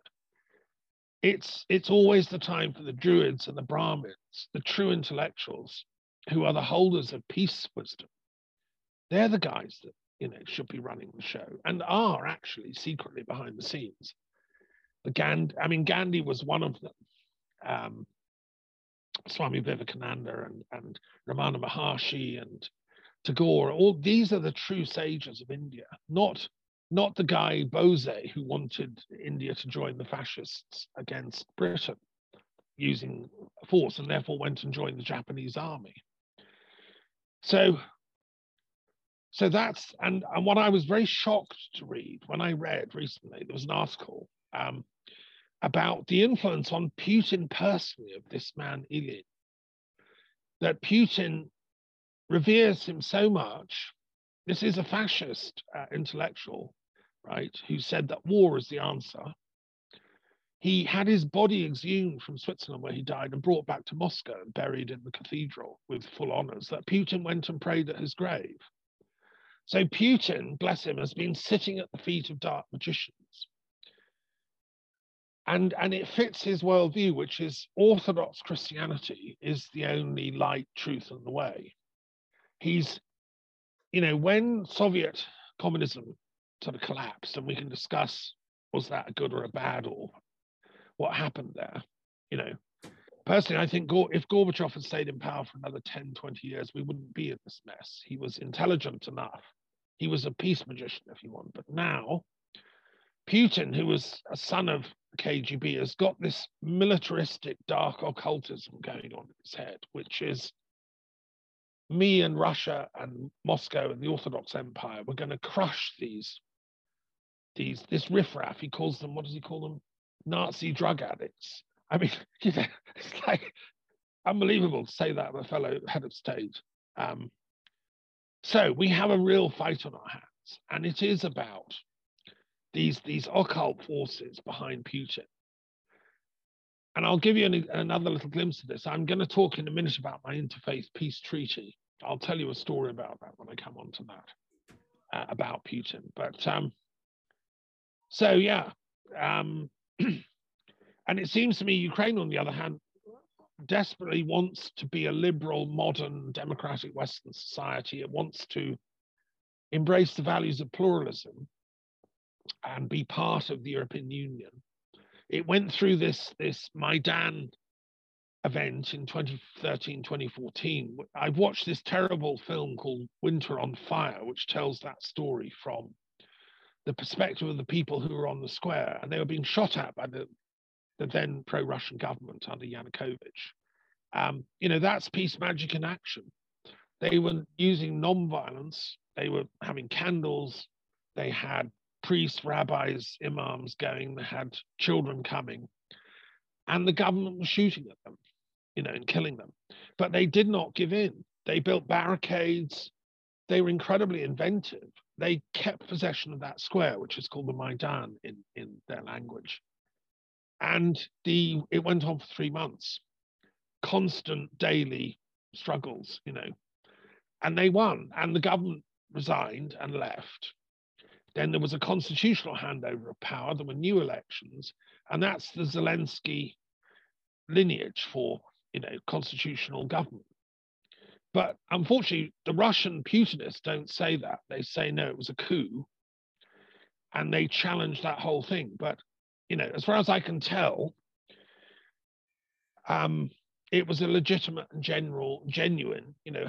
It's it's always the time for the Druids and the Brahmins, the true intellectuals, who are the holders of peace wisdom. They're the guys that you know, should be running the show and are actually secretly behind the scenes. The Gandhi, I mean, Gandhi was one of them. Um, Swami Vivekananda and, and Ramana Maharshi and Tagore, all these are the true sages of India, not not the guy Bose who wanted India to join the fascists against Britain using force and therefore went and joined the Japanese army. So so that's and and what I was very shocked to read when I read recently there was an article um, about the influence on Putin personally of this man Ilyin. That Putin reveres him so much. This is a fascist uh, intellectual, right, who said that war is the answer. He had his body exhumed from Switzerland, where he died, and brought back to Moscow and buried in the cathedral with full honors. That Putin went and prayed at his grave. So Putin, bless him, has been sitting at the feet of dark magicians. And, and it fits his worldview, which is Orthodox Christianity is the only light, truth, and the way. He's, you know, when Soviet communism sort of collapsed, and we can discuss was that a good or a bad or what happened there, you know, personally, I think if Gorbachev had stayed in power for another 10, 20 years, we wouldn't be in this mess. He was intelligent enough. He was a peace magician, if you want. But now, Putin, who was a son of KGB, has got this militaristic dark occultism going on in his head, which is me and Russia and Moscow and the Orthodox Empire, we're going to crush these, these, this riffraff. He calls them, what does he call them? Nazi drug addicts. I mean, you know, it's like unbelievable to say that of a fellow head of state. Um, so we have a real fight on our hands, and it is about these these occult forces behind Putin. And I'll give you an, another little glimpse of this. I'm going to talk in a minute about my interfaith peace treaty. I'll tell you a story about that when I come on to that uh, about Putin. But um, so yeah, um, and it seems to me Ukraine, on the other hand, desperately wants to be a liberal, modern, democratic Western society. It wants to embrace the values of pluralism and be part of the European Union. It went through this, this Maidan event in 2013, 2014. I've watched this terrible film called Winter on Fire, which tells that story from the perspective of the people who were on the square, and they were being shot at by the, the then pro-Russian government under Yanukovych. Um, you know, that's peace magic in action. They were using non-violence. They were having candles. They had priests, rabbis, imams going. They had children coming, and the government was shooting at them, you know, and killing them. But they did not give in. They built barricades. They were incredibly inventive. They kept possession of that square, which is called the Maidan in, in their language. And the it went on for three months, constant daily struggles, you know. And they won, and the government resigned and left. Then there was a constitutional handover of power. There were new elections, and that's the Zelensky lineage for you know constitutional government. But unfortunately, the Russian Putinists don't say that. They say no, it was a coup, and they challenge that whole thing. But you know, as far as I can tell, um, it was a legitimate and general, genuine, you know,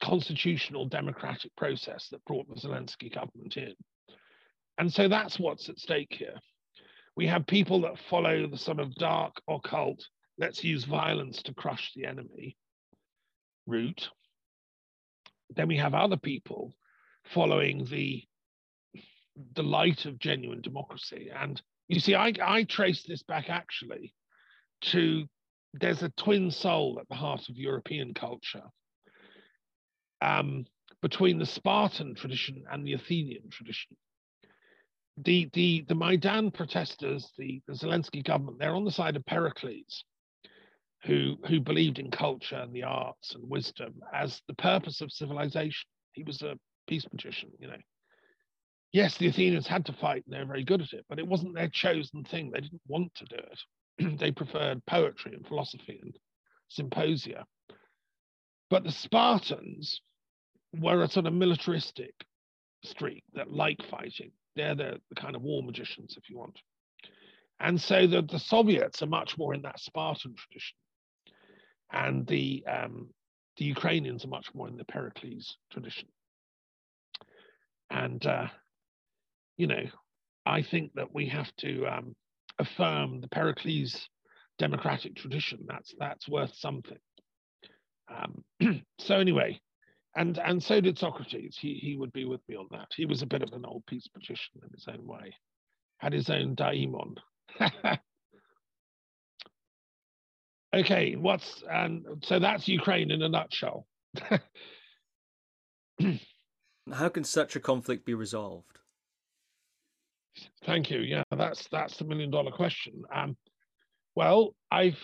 constitutional democratic process that brought the Zelensky government in. And so that's what's at stake here. We have people that follow the sort of dark occult, let's use violence to crush the enemy route. Then we have other people following the the light of genuine democracy. And you see, I, I trace this back actually to there's a twin soul at the heart of European culture um, between the Spartan tradition and the Athenian tradition. The, the, the Maidan protesters, the, the Zelensky government, they're on the side of Pericles, who, who believed in culture and the arts and wisdom as the purpose of civilization. He was a peace magician, you know. Yes, the Athenians had to fight and they're very good at it, but it wasn't their chosen thing. They didn't want to do it. they preferred poetry and philosophy and symposia. But the Spartans were a sort of militaristic streak that like fighting. They're the, the kind of war magicians, if you want. And so the, the Soviets are much more in that Spartan tradition. And the, um, the Ukrainians are much more in the Pericles tradition. And, uh, you know, I think that we have to um, affirm the Pericles democratic tradition. That's, that's worth something. Um, so, anyway, and and so did Socrates. He he would be with me on that. He was a bit of an old peace magician in his own way, had his own daimon. okay, what's and so that's Ukraine in a nutshell. How can such a conflict be resolved? Thank you. Yeah, that's that's the million dollar question. Um, well, I've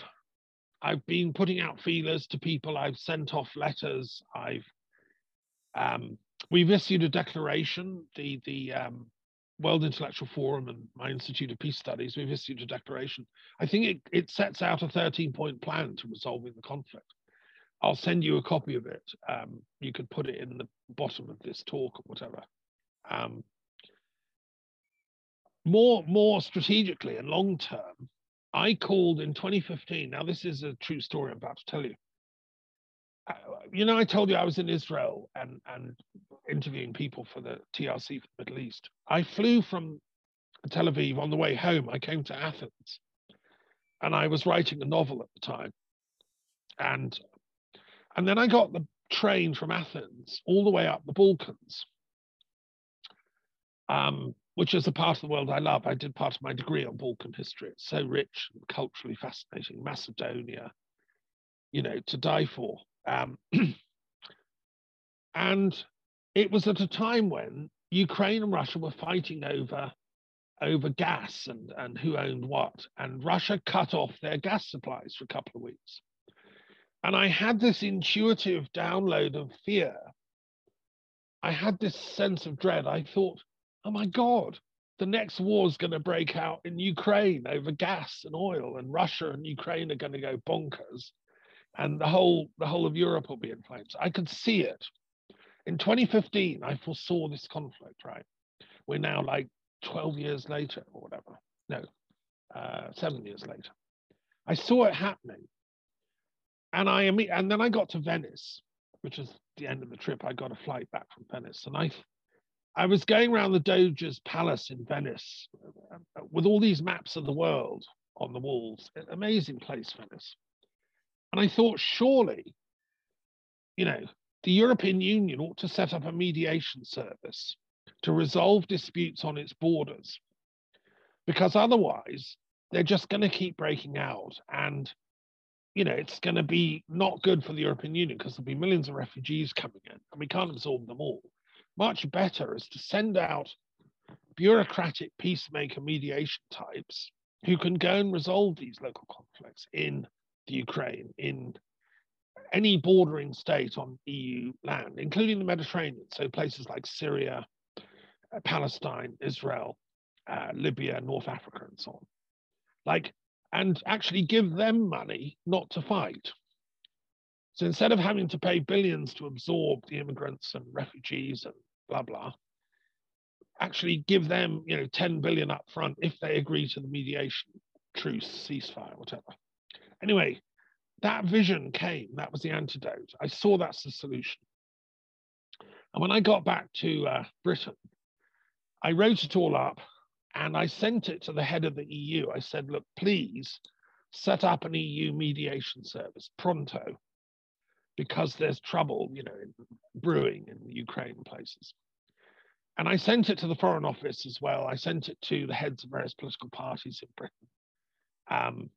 I've been putting out feelers to people. I've sent off letters. I've um, we've issued a declaration. The the um, World Intellectual Forum and my Institute of Peace Studies. We've issued a declaration. I think it it sets out a 13 point plan to resolving the conflict. I'll send you a copy of it. Um, you could put it in the bottom of this talk or whatever. Um, more, more strategically and long term, I called in 2015. Now, this is a true story I'm about to tell you. You know, I told you I was in Israel and, and interviewing people for the TRC for the Middle East. I flew from Tel Aviv on the way home. I came to Athens and I was writing a novel at the time. And and then I got the train from Athens all the way up the Balkans, um, which is a part of the world I love. I did part of my degree on Balkan history. It's so rich and culturally fascinating. Macedonia, you know, to die for. Um, and it was at a time when Ukraine and Russia were fighting over over gas and, and who owned what. And Russia cut off their gas supplies for a couple of weeks. And I had this intuitive download of fear. I had this sense of dread. I thought, oh my God, the next war is going to break out in Ukraine over gas and oil, and Russia and Ukraine are going to go bonkers, and the whole the whole of Europe will be in flames. I could see it. In 2015, I foresaw this conflict. Right, we're now like 12 years later or whatever. No, uh, seven years later. I saw it happening, and I and then I got to Venice, which is the end of the trip. I got a flight back from Venice, and I I was going around the Doge's palace in Venice uh, with all these maps of the world on the walls. Amazing place, Venice. And I thought, surely, you know, the European Union ought to set up a mediation service to resolve disputes on its borders, because otherwise they're just going to keep breaking out and you know, it's going to be not good for the European Union because there'll be millions of refugees coming in and we can't absorb them all. Much better is to send out bureaucratic peacemaker mediation types who can go and resolve these local conflicts in the Ukraine, in any bordering state on EU land, including the Mediterranean. So places like Syria, uh, Palestine, Israel, uh, Libya, North Africa, and so on. Like and actually give them money not to fight. So instead of having to pay billions to absorb the immigrants and refugees and blah blah, actually give them you know 10 billion up front if they agree to the mediation, truce, ceasefire, whatever. Anyway, that vision came. That was the antidote. I saw that's the solution. And when I got back to uh, Britain, I wrote it all up and I sent it to the head of the EU. I said, look, please set up an EU mediation service pronto, because there's trouble, you know, brewing in the Ukraine places. And I sent it to the Foreign Office as well. I sent it to the heads of various political parties in Britain. Um,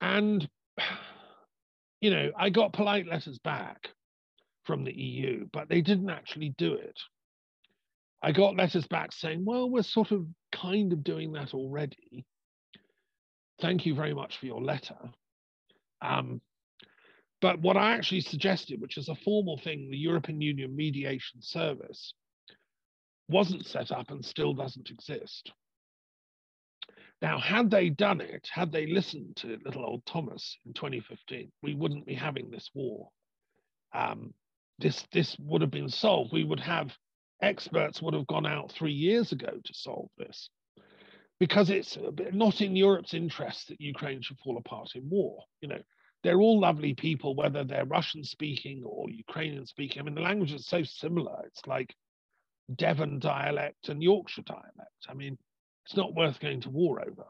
and, you know, I got polite letters back from the EU, but they didn't actually do it. I got letters back saying, well, we're sort of kind of doing that already. Thank you very much for your letter. Um, but what I actually suggested, which is a formal thing, the European Union Mediation Service, wasn't set up and still doesn't exist. Now, had they done it, had they listened to little old Thomas in 2015, we wouldn't be having this war. Um, this this would have been solved. We would have experts would have gone out three years ago to solve this because it's not in Europe's interest that Ukraine should fall apart in war. You know, they're all lovely people, whether they're Russian speaking or Ukrainian speaking. I mean, the language is so similar. It's like Devon dialect and Yorkshire dialect. I mean, it's not worth going to war over.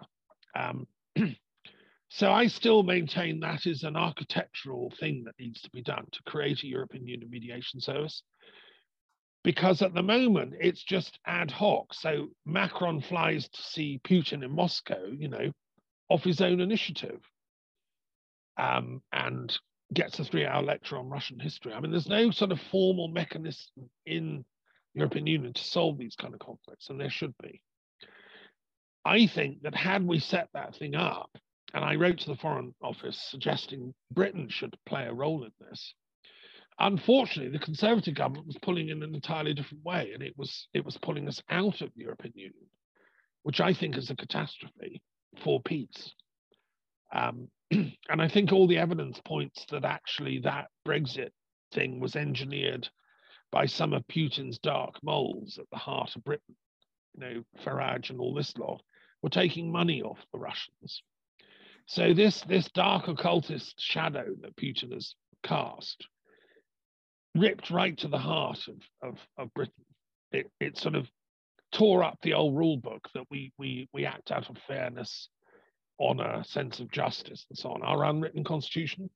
Um, So I still maintain that is an architectural thing that needs to be done to create a European Union mediation service. Because at the moment it's just ad hoc. So Macron flies to see Putin in Moscow, you know, off his own initiative, um, and gets a three-hour lecture on Russian history. I mean, there's no sort of formal mechanism in the European Union to solve these kind of conflicts, and there should be. I think that had we set that thing up, and I wrote to the Foreign Office suggesting Britain should play a role in this. Unfortunately, the Conservative government was pulling in an entirely different way, and it was it was pulling us out of the European Union, which I think is a catastrophe for peace. Um, and I think all the evidence points that actually that Brexit thing was engineered by some of Putin's dark moles at the heart of Britain. You know, Farage and all this lot were taking money off the Russians. So this this dark occultist shadow that Putin has cast ripped right to the heart of, of, of Britain. It, it sort of tore up the old rule book that we we we act out of fairness, honor, sense of justice, and so on. Our unwritten constitution.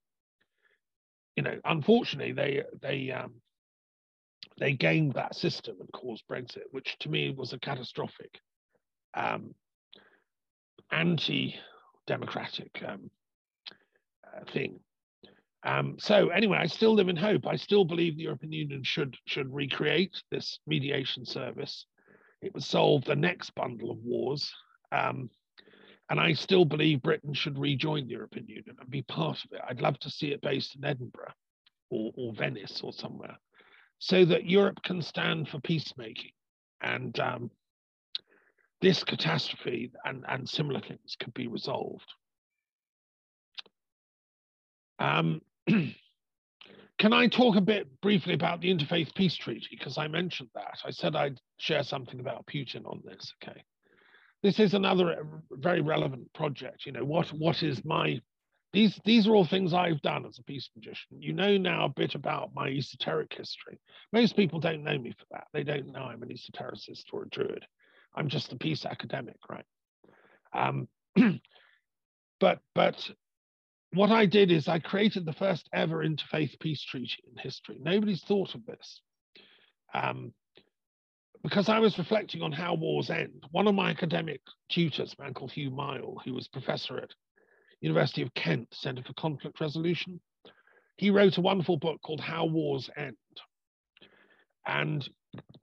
You know, unfortunately, they they um, they gamed that system and caused Brexit, which to me was a catastrophic, um, anti-democratic um, uh, thing. Um, so anyway, I still live in hope. I still believe the European Union should should recreate this mediation service. It would solve the next bundle of wars. Um, and I still believe Britain should rejoin the European Union and be part of it. I'd love to see it based in Edinburgh or, or Venice or somewhere so that Europe can stand for peacemaking. And um, this catastrophe and, and similar things could be resolved. Um, can I talk a bit briefly about the Interfaith Peace Treaty? Because I mentioned that. I said I'd share something about Putin on this. Okay. This is another very relevant project. You know, what what is my these these are all things I've done as a peace magician. You know now a bit about my esoteric history. Most people don't know me for that. They don't know I'm an esotericist or a druid. I'm just a peace academic, right? Um, but but what I did is I created the first ever interfaith peace treaty in history. Nobody's thought of this. Um, because I was reflecting on how wars end. One of my academic tutors, a man called Hugh Miall, who was professor at University of Kent Centre for Conflict Resolution. He wrote a wonderful book called How Wars End. And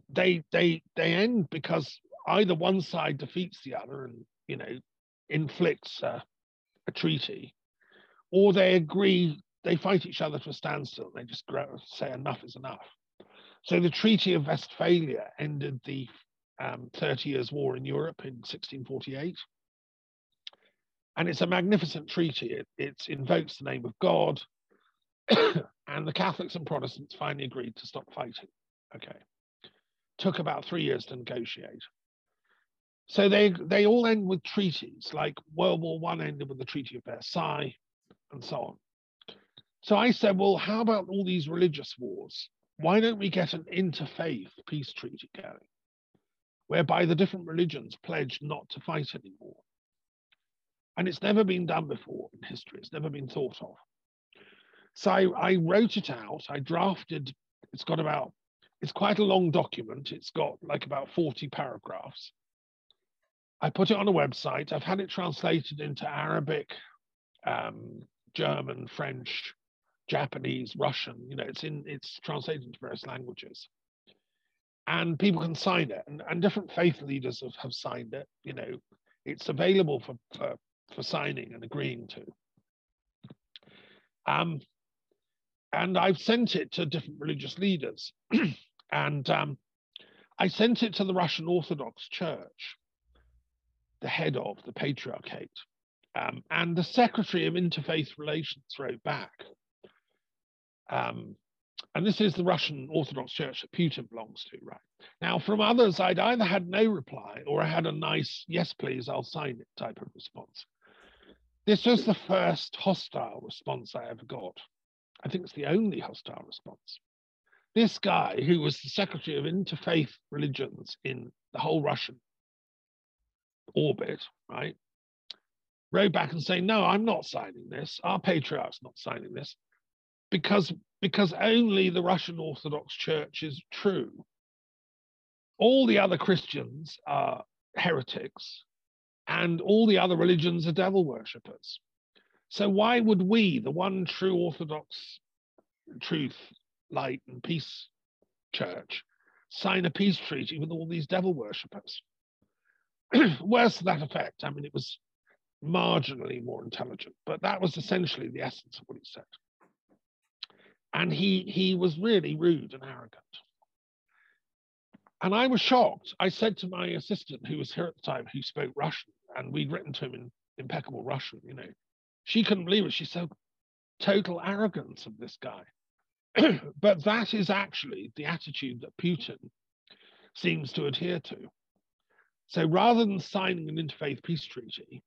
they they they end because either one side defeats the other and you know inflicts a, treaty, or they agree they fight each other to a standstill. They just say enough is enough. So the Treaty of Westphalia ended the um, 30 Years' War in Europe in 1648. And it's a magnificent treaty. It, it invokes the name of God. and the Catholics and Protestants finally agreed to stop fighting. Okay. Took about three years to negotiate. So they they all end with treaties, like World War One ended with the Treaty of Versailles, and so on. So I said, well, how about all these religious wars? Why don't we get an interfaith peace treaty going, whereby the different religions pledge not to fight anymore? And it's never been done before in history. It's never been thought of. So I, I wrote it out. I drafted, it's got about, it's quite a long document. It's got like about 40 paragraphs. I put it on a website. I've had it translated into Arabic, um, German, French, Japanese, Russian. You know, it's in it's translated into various languages, and people can sign it. And, and different faith leaders have, have signed it. You know, it's available for, for for signing and agreeing to. Um, and I've sent it to different religious leaders. and um, I sent it to the Russian Orthodox Church, the head of the Patriarchate. Um, and the Secretary of Interfaith Relations wrote back. Um, and this is the Russian Orthodox Church that Putin belongs to, right? Now, from others, I'd either had no reply or I had a nice, yes, please, I'll sign it type of response. This was the first hostile response I ever got. I think it's the only hostile response. This guy, who was the secretary of interfaith religions in the whole Russian orbit, right, Row back and say, no, I'm not signing this. Our patriarch's not signing this because, because only the Russian Orthodox Church is true. All the other Christians are heretics and all the other religions are devil worshippers. So why would we, the one true Orthodox truth, light, and peace church, sign a peace treaty with all these devil worshippers? Worse to that effect. I mean, it was marginally more intelligent, but that was essentially the essence of what he said. And he he was really rude and arrogant. And I was shocked. I said to my assistant, who was here at the time, who spoke Russian, and we'd written to him in impeccable Russian, you know, she couldn't believe it. She said, total arrogance of this guy. but that is actually the attitude that Putin seems to adhere to. So rather than signing an interfaith peace treaty,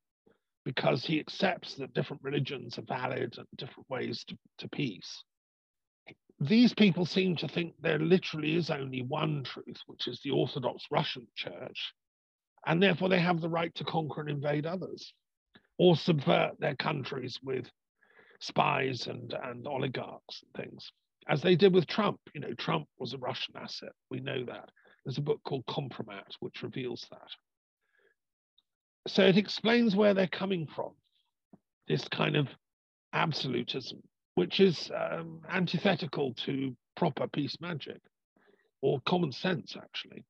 because he accepts that different religions are valid and different ways to, to peace, these people seem to think there literally is only one truth, which is the Orthodox Russian Church, and therefore they have the right to conquer and invade others or subvert their countries with spies and, and oligarchs and things, as they did with Trump. You know, Trump was a Russian asset. We know that. There's a book called Compromat, which reveals that. So it explains where they're coming from, this kind of absolutism, which is um, antithetical to proper peace magic or common sense, actually.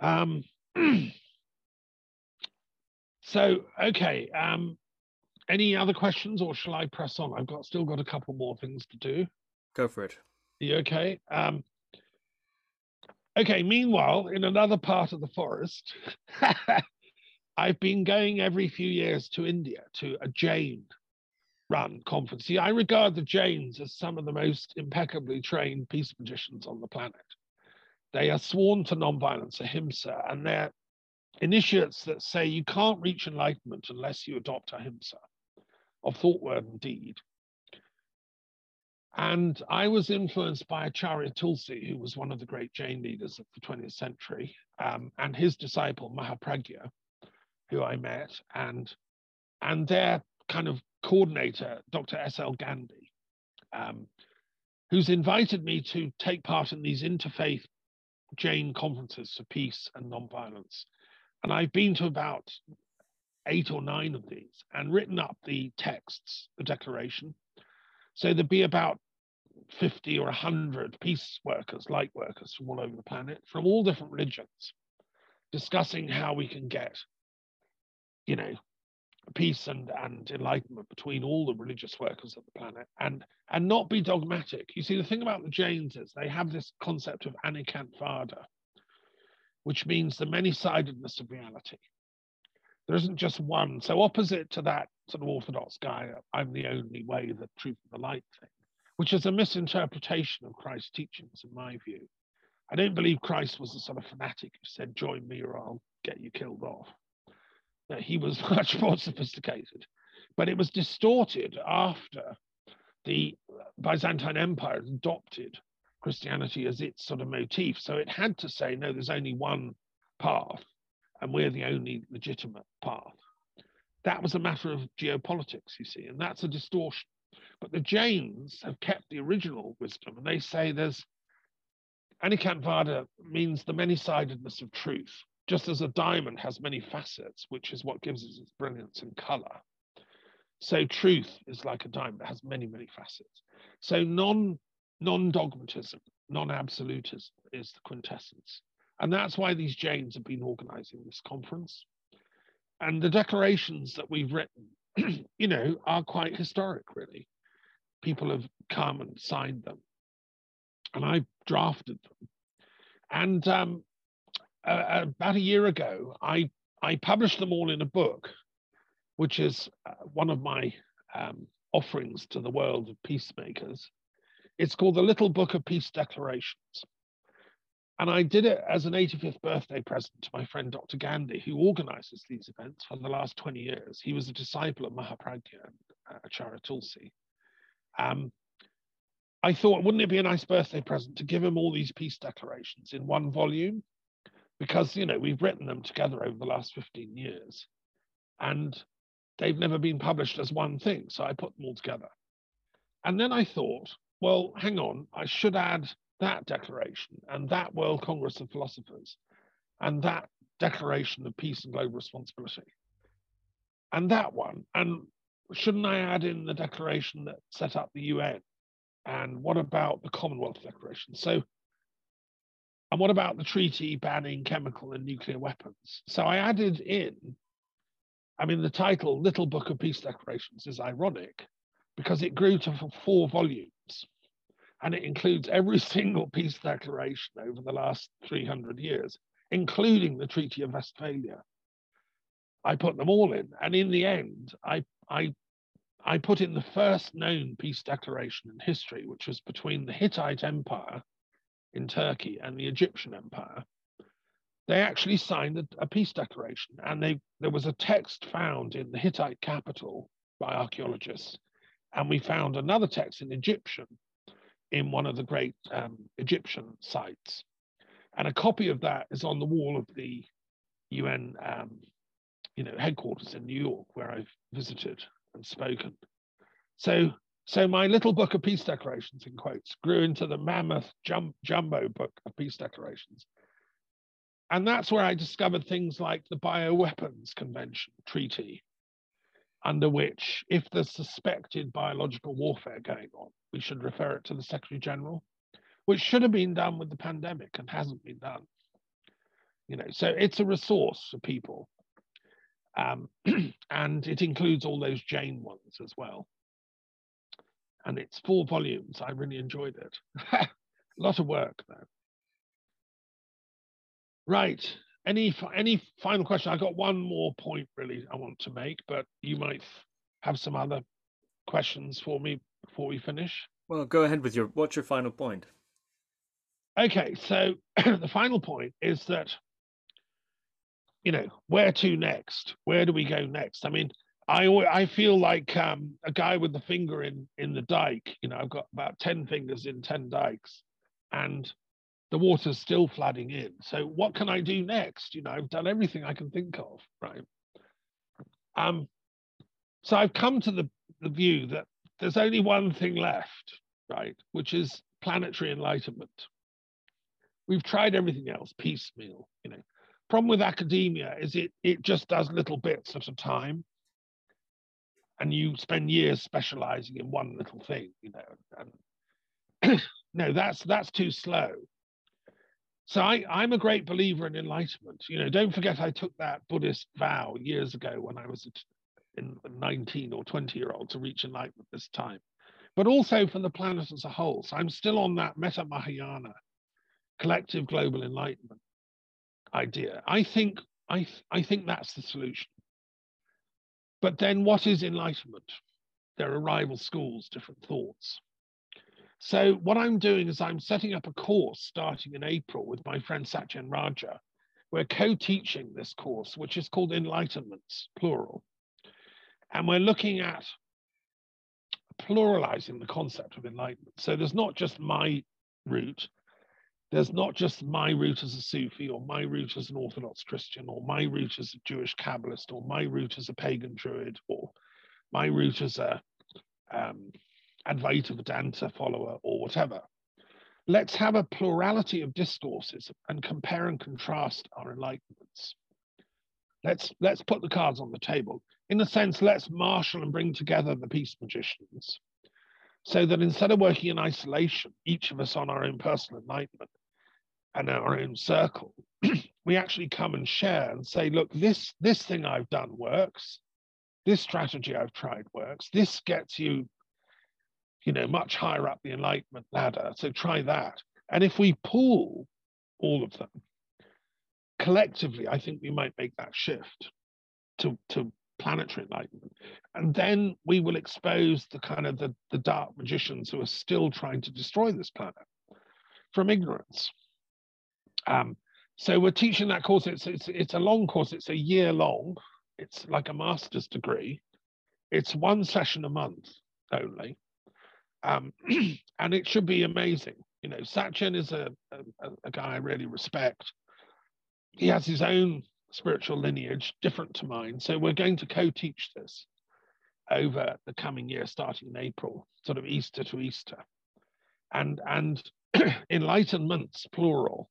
Um, so, okay. Um, any other questions, or shall I press on? I've got still got a couple more things to do. Go for it. Are you okay? Um, okay. Meanwhile, in another part of the forest, I've been going every few years to India to a Jain run conference. See, I regard the Jains as some of the most impeccably trained peace magicians on the planet. They are sworn to nonviolence, ahimsa, and they're initiates that say you can't reach enlightenment unless you adopt ahimsa of thought, word, and deed. And I was influenced by Acharya Tulsi, who was one of the great Jain leaders of the 20th century, um, and his disciple Mahapragya, who I met, and and their kind of coordinator, Dr. S.L. Gandhi, um, who's invited me to take part in these interfaith Jain conferences for peace and nonviolence. And I've been to about eight or nine of these and written up the texts, the declaration. So there'd be about 50 or 100 peace workers, light workers from all over the planet, from all different religions, discussing how we can get, you know, peace and, and enlightenment between all the religious workers of the planet and and not be dogmatic. You see, the thing about the Jains is they have this concept of anekantvada, which means the many-sidedness of reality. There isn't just one. So opposite to that of orthodox guy, I'm the only way, the truth, and the light thing, which is a misinterpretation of Christ's teachings, in my view. I don't believe Christ was the sort of fanatic who said, "Join me, or I'll get you killed off." he was much more sophisticated. But it was distorted after the Byzantine Empire adopted Christianity as its sort of motif. So it had to say, no, there's only one path, and we're the only legitimate path. That was a matter of geopolitics, you see, and that's a distortion. But the Jains have kept the original wisdom, and they say there's Anekantvada means the many sidedness of truth just as a diamond has many facets, which is what gives it its brilliance and color. So truth is like a diamond that has many, many facets. So non non-dogmatism, non-absolutism is the quintessence. And that's why these Jains have been organizing this conference. And the declarations that we've written, you know, are quite historic, really. People have come and signed them. And I've drafted them. And um, uh, about a year ago, I I published them all in a book, which is uh, one of my um, offerings to the world of peacemakers. It's called the Little Book of Peace Declarations. And I did it as an 85th birthday present to my friend Dr. Gandhi, who organizes these events for the last 20 years. He was a disciple of Mahapragya and uh, Tulsi. Um, I thought, wouldn't it be a nice birthday present to give him all these peace declarations in one volume? because you know we've written them together over the last 15 years and they've never been published as one thing. So I put them all together. And then I thought, well, hang on, I should add that declaration and that World Congress of Philosophers and that Declaration of Peace and Global Responsibility and that one. And shouldn't I add in the declaration that set up the UN? And what about the Commonwealth Declaration? So, and what about the treaty banning chemical and nuclear weapons? So I added in, I mean, the title Little Book of Peace Declarations is ironic because it grew to four volumes and it includes every single peace declaration over the last 300 years, including the Treaty of Westphalia. I put them all in, and in the end, I I I put in the first known peace declaration in history, which was between the Hittite Empire in Turkey and the Egyptian Empire. They actually signed a, a peace declaration, and they there was a text found in the Hittite capital by archaeologists, and we found another text in Egyptian in one of the great um, Egyptian sites. And a copy of that is on the wall of the UN um, you know, headquarters in New York, where I've visited and spoken. So, so my little book of peace declarations, in quotes, grew into the mammoth jum- jumbo book of peace declarations. And that's where I discovered things like the Bioweapons Convention Treaty, under which, if there's suspected biological warfare going on, we should refer it to the Secretary General, which should have been done with the pandemic and hasn't been done. You know, so it's a resource for people. Um, and it includes all those Jain ones as well. And it's four volumes. I really enjoyed it. a lot of work though. Right. Any any final question? I got one more point really I want to make, but you might have some other questions for me before we finish? Well, go ahead with your what's your final point? Okay, so the final point is that you know where to next? Where do we go next? I mean, I I feel like um, a guy with the finger in in the dike. You know, I've got about ten fingers in ten dikes, and the water's still flooding in. So what can I do next? You know, I've done everything I can think of, right? Um, so I've come to the, the view that there's only one thing left, right, which is planetary enlightenment. We've tried everything else piecemeal, you know. Problem with academia is it it just does little bits at a time. And you spend years specializing in one little thing, you know. And no, that's that's too slow. So I, I'm a great believer in enlightenment. You know, don't forget I took that Buddhist vow years ago when I was in 19 or 20 year old to reach enlightenment this time, but also for the planet as a whole. So I'm still on that Metta Mahayana, collective global enlightenment idea. I think I, I think that's the solution. But then what is enlightenment? There are rival schools, different thoughts. So what I'm doing is I'm setting up a course starting in April with my friend Satyen Raja. We're co-teaching this course, which is called Enlightenments, plural. And we're looking at pluralizing the concept of enlightenment. So there's not just my route, there's not just my route as a Sufi or my route as an Orthodox Christian or my route as a Jewish Kabbalist or my route as a pagan Druid or my route as a um, Advaita Vedanta follower or whatever. Let's have a plurality of discourses and compare and contrast our enlightenments. Let's let's put the cards on the table in a sense, let's marshal and bring together the peace magicians so that instead of working in isolation, each of us on our own personal enlightenment and our own circle, we actually come and share and say, look, this, this thing I've done works. This strategy I've tried works. This gets you, you know, much higher up the enlightenment ladder. So try that. And if we pool all of them collectively, I think we might make that shift to, to planetary enlightenment. And then we will expose the kind of the, the dark magicians who are still trying to destroy this planet from ignorance. Um, so we're teaching that course. It's, it's, it's a long course. It's a year long. It's like a master's degree. It's one session a month only. Um, and it should be amazing. You know, Satyen is a, a, a guy I really respect. He has his own spiritual lineage different to mine. So we're going to co-teach this over the coming year, starting in April, sort of Easter to Easter. And and enlightenments, plural,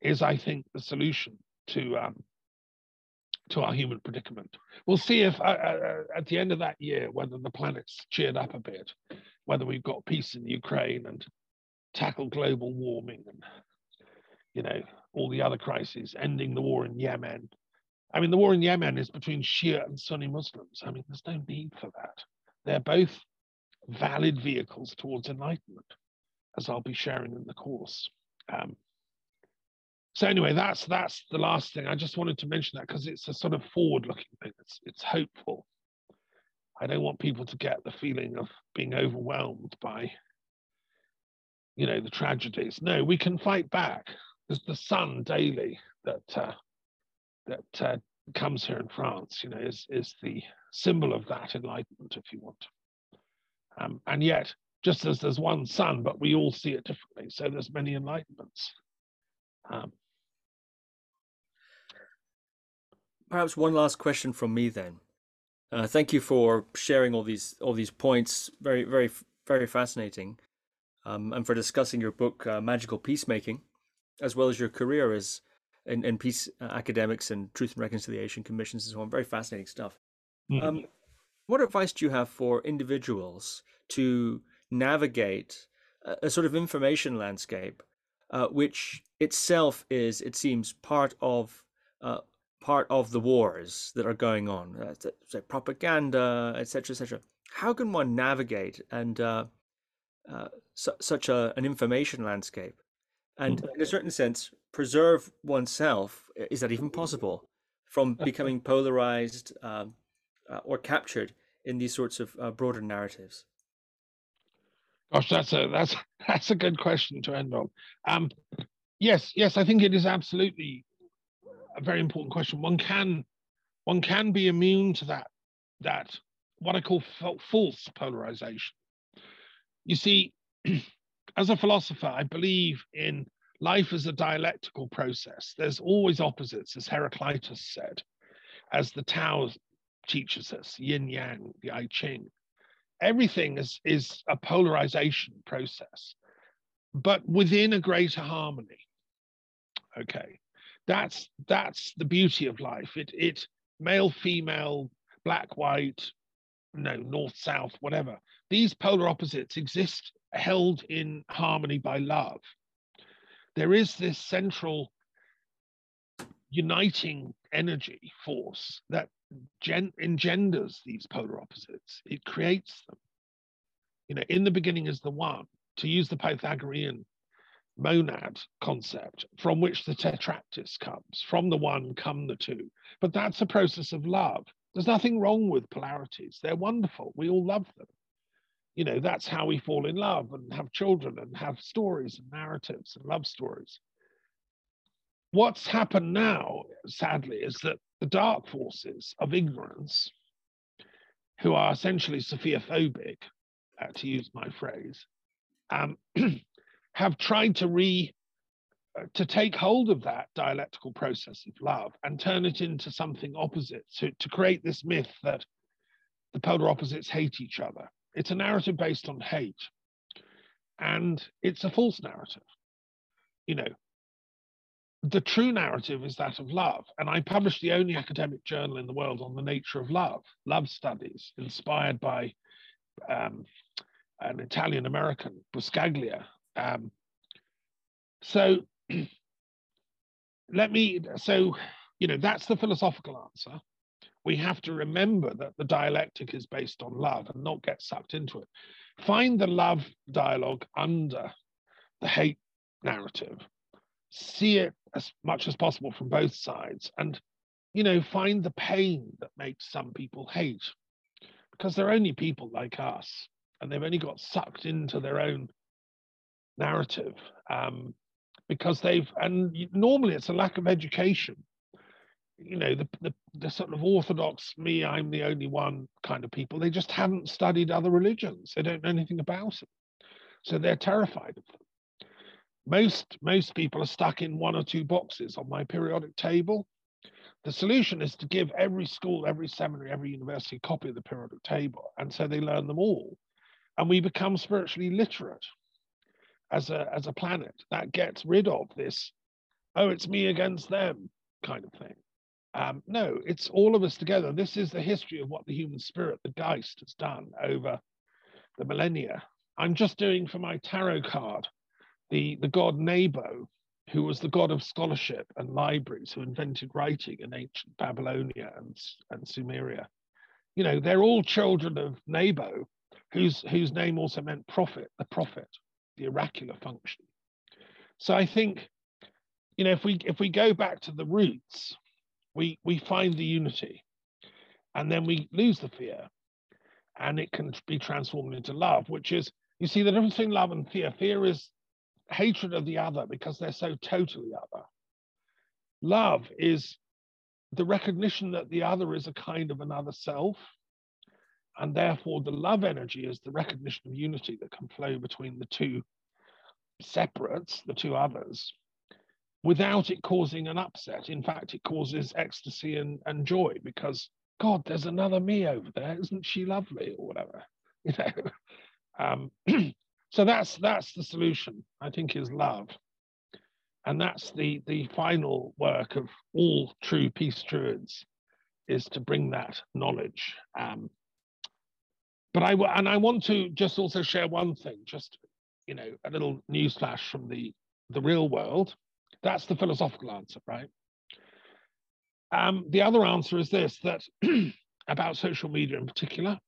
is I think the solution to um, to our human predicament. We'll see if uh, uh, at the end of that year whether the planet's cheered up a bit, whether we've got peace in Ukraine and tackle global warming and you know all the other crises, ending the war in Yemen. I mean, the war in Yemen is between Shia and Sunni Muslims. I mean, there's no need for that. They're both valid vehicles towards enlightenment, as I'll be sharing in the course. Um, so anyway, that's that's the last thing. I just wanted to mention that because it's a sort of forward-looking thing. It's it's hopeful. I don't want people to get the feeling of being overwhelmed by, you know, the tragedies. No, we can fight back. There's the sun daily that uh, that uh, comes here in France. You know, is is the symbol of that enlightenment, if you want. Um, and yet, just as there's one sun, but we all see it differently. So there's many enlightenments. Um, Perhaps one last question from me then. Uh, thank you for sharing all these all these points. Very very very fascinating, um, and for discussing your book uh, Magical Peacemaking, as well as your career as in, in peace uh, academics and truth and reconciliation commissions and so on. Very fascinating stuff. Mm-hmm. Um, what advice do you have for individuals to navigate a, a sort of information landscape, uh, which itself is, it seems, part of uh, part of the wars that are going on, uh, say propaganda, etc., etc. How can one navigate and uh, uh, su- such a, an information landscape, and in a certain sense, preserve oneself? Is that even possible from becoming polarized um, uh, or captured in these sorts of uh, broader narratives? Gosh, that's a that's that's a good question to end on. Um, yes, yes, I think it is absolutely a very important question. One can one can be immune to that that what I call false polarization. You see, as a philosopher, I believe in life as a dialectical process. There's always opposites, as Heraclitus said, as the Tao teaches us, yin yang, the I Ching. Everything is, is a polarization process, but within a greater harmony. Okay that's that's the beauty of life. It it male, female, black, white, no, north, south, whatever. These polar opposites exist held in harmony by love. There is this central uniting energy force that gen- engenders these polar opposites. It creates them. You know, in the beginning is the one. To use the Pythagorean monad concept from which the tetractys comes. From the one come the two. But that's a process of love. There's nothing wrong with polarities. They're wonderful. We all love them. You know, that's how we fall in love and have children and have stories and narratives and love stories. What's happened now, sadly, is that the dark forces of ignorance, who are essentially Sophia phobic, uh, to use my phrase, um, have tried to re uh, to take hold of that dialectical process of love and turn it into something opposite to, to create this myth that the polar opposites hate each other. It's a narrative based on hate and it's a false narrative. You know the true narrative is that of love and i published the only academic journal in the world on the nature of love love studies inspired by um, an italian american buscaglia um, so let me, so, you know, that's the philosophical answer. We have to remember that the dialectic is based on love and not get sucked into it. Find the love dialogue under the hate narrative. See it as much as possible from both sides and, you know, find the pain that makes some people hate because they're only people like us and they've only got sucked into their own narrative um, because they've and normally it's a lack of education. You know the, the, the sort of orthodox me i'm the only one kind of people they just haven't studied other religions. They don't know anything about it so they're terrified of them. Most most people are stuck in one or two boxes on my periodic table. The solution is to give every school, every seminary, every university a copy of the periodic table. And so they learn them all. And we become spiritually literate as a, as a planet. That gets rid of this, oh, it's me against them kind of thing. Um, no, it's all of us together. This is the history of what the human spirit, the Geist, has done over the millennia. I'm just doing for my tarot card the, the god Nebo, who was the god of scholarship and libraries, who invented writing in ancient Babylonia and, and Sumeria. You know, they're all children of Nebo, whose, whose name also meant prophet, the prophet, the oracular function. So I think, you know, if we if we go back to the roots, we we find the unity, and then we lose the fear, and it can be transformed into love, which is you see the difference between love and fear. Fear is hatred of the other because they're so totally other. Love is the recognition that the other is a kind of another self. And therefore, the love energy is the recognition of unity that can flow between the two separates, the two others, without it causing an upset. In fact, it causes ecstasy and, and joy because, God, there's another me over there. Isn't she lovely or whatever? You know, um, so that's that's the solution. I think is love, and that's the the final work of all true peace druids, is to bring that knowledge. Um, but I and I want to just also share one thing, just you know, a little news flash from the the real world. That's the philosophical answer, right? Um, the other answer is this: that about social media in particular,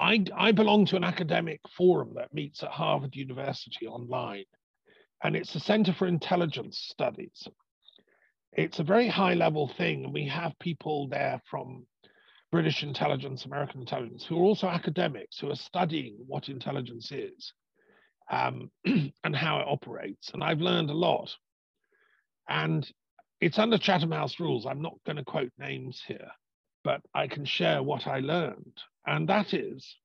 I, I belong to an academic forum that meets at Harvard University online, and it's the Center for Intelligence Studies. It's a very high level thing, and we have people there from British intelligence, American intelligence, who are also academics who are studying what intelligence is um, and how it operates. And I've learned a lot. And it's under Chatham House rules. I'm not going to quote names here, but I can share what I learned and that is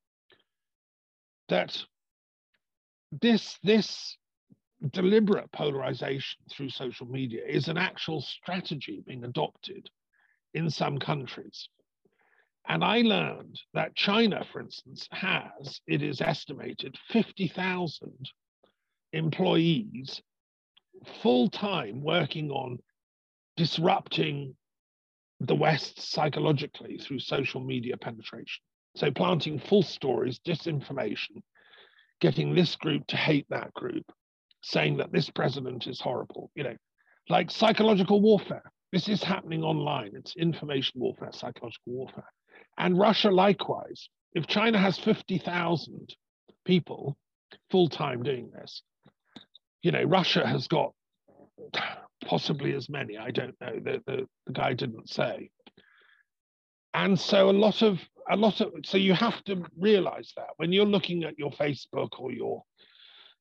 that this this deliberate polarization through social media is an actual strategy being adopted in some countries. And I learned that China, for instance, has, it is estimated, 50,000 employees full time working on disrupting the West psychologically through social media penetration. So planting false stories, disinformation, getting this group to hate that group, saying that this president is horrible, you know, like psychological warfare. This is happening online. It's information warfare, psychological warfare. And Russia likewise. If China has 50,000 people full time doing this, you know, Russia has got possibly as many. I don't know. The, the, the guy didn't say. And so a lot of a lot of so you have to realize that when you're looking at your Facebook or your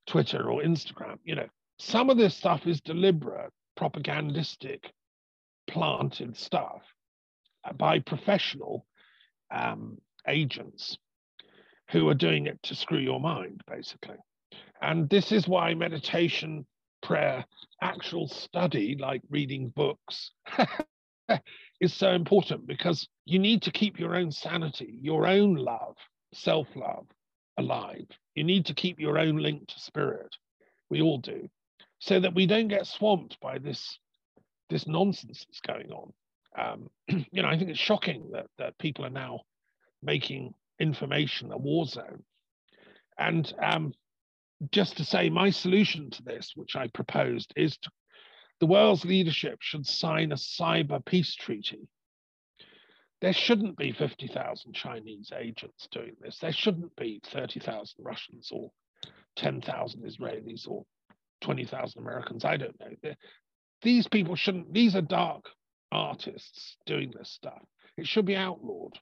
Twitter or Instagram, you know, some of this stuff is deliberate, propagandistic, planted stuff by professional um, agents who are doing it to screw your mind, basically. And this is why meditation, prayer, actual study, like reading books, is so important because you need to keep your own sanity, your own love, self love alive. You need to keep your own link to spirit. We all do, so that we don't get swamped by this this nonsense that's going on. Um, you know, I think it's shocking that that people are now making information a war zone. And um, just to say, my solution to this, which I proposed, is to the world's leadership should sign a cyber peace treaty. There shouldn't be 50,000 Chinese agents doing this. There shouldn't be 30,000 Russians or 10,000 Israelis or 20,000 Americans. I don't know. They're, these people shouldn't, these are dark artists doing this stuff. It should be outlawed,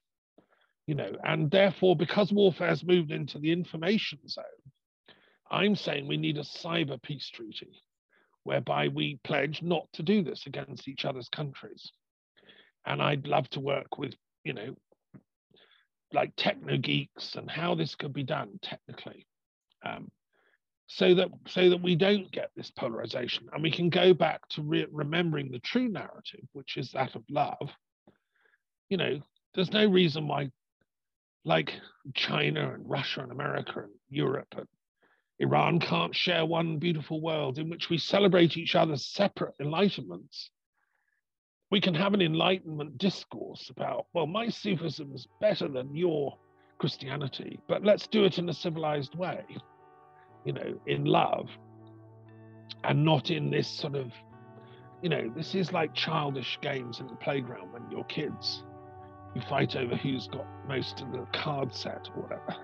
you know, and therefore, because warfare has moved into the information zone, I'm saying we need a cyber peace treaty whereby we pledge not to do this against each other's countries. And I'd love to work with, you know, like techno geeks and how this could be done technically. Um, so that so that we don't get this polarization. And we can go back to re- remembering the true narrative which is that of love. You know there's no reason why like china and russia and america and europe and iran can't share one beautiful world in which we celebrate each other's separate enlightenments. We can have an enlightenment discourse about well my sufism is better than your christianity but let's do it in a civilized way you know, in love and not in this sort of, you know, this is like childish games in the playground when you're kids. You fight over who's got most of the card set or whatever.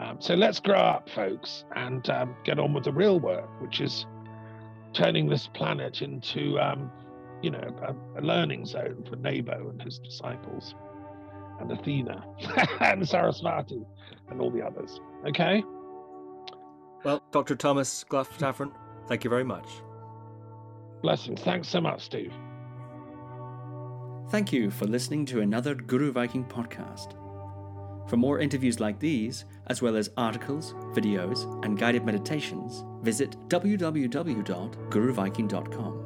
Um, so let's grow up, folks, and um, get on with the real work, which is turning this planet into, um, you know, a, a learning zone for Nebo and his disciples, and Athena, and Sarasvati, and all the others. Okay. Well, Dr. Thomas Clough Daffern, thank you very much. Blessings. Thanks so much, Steve. Thank you for listening to another Guru Viking podcast. For more interviews like these, as well as articles, videos, and guided meditations, visit www.guruviking.com.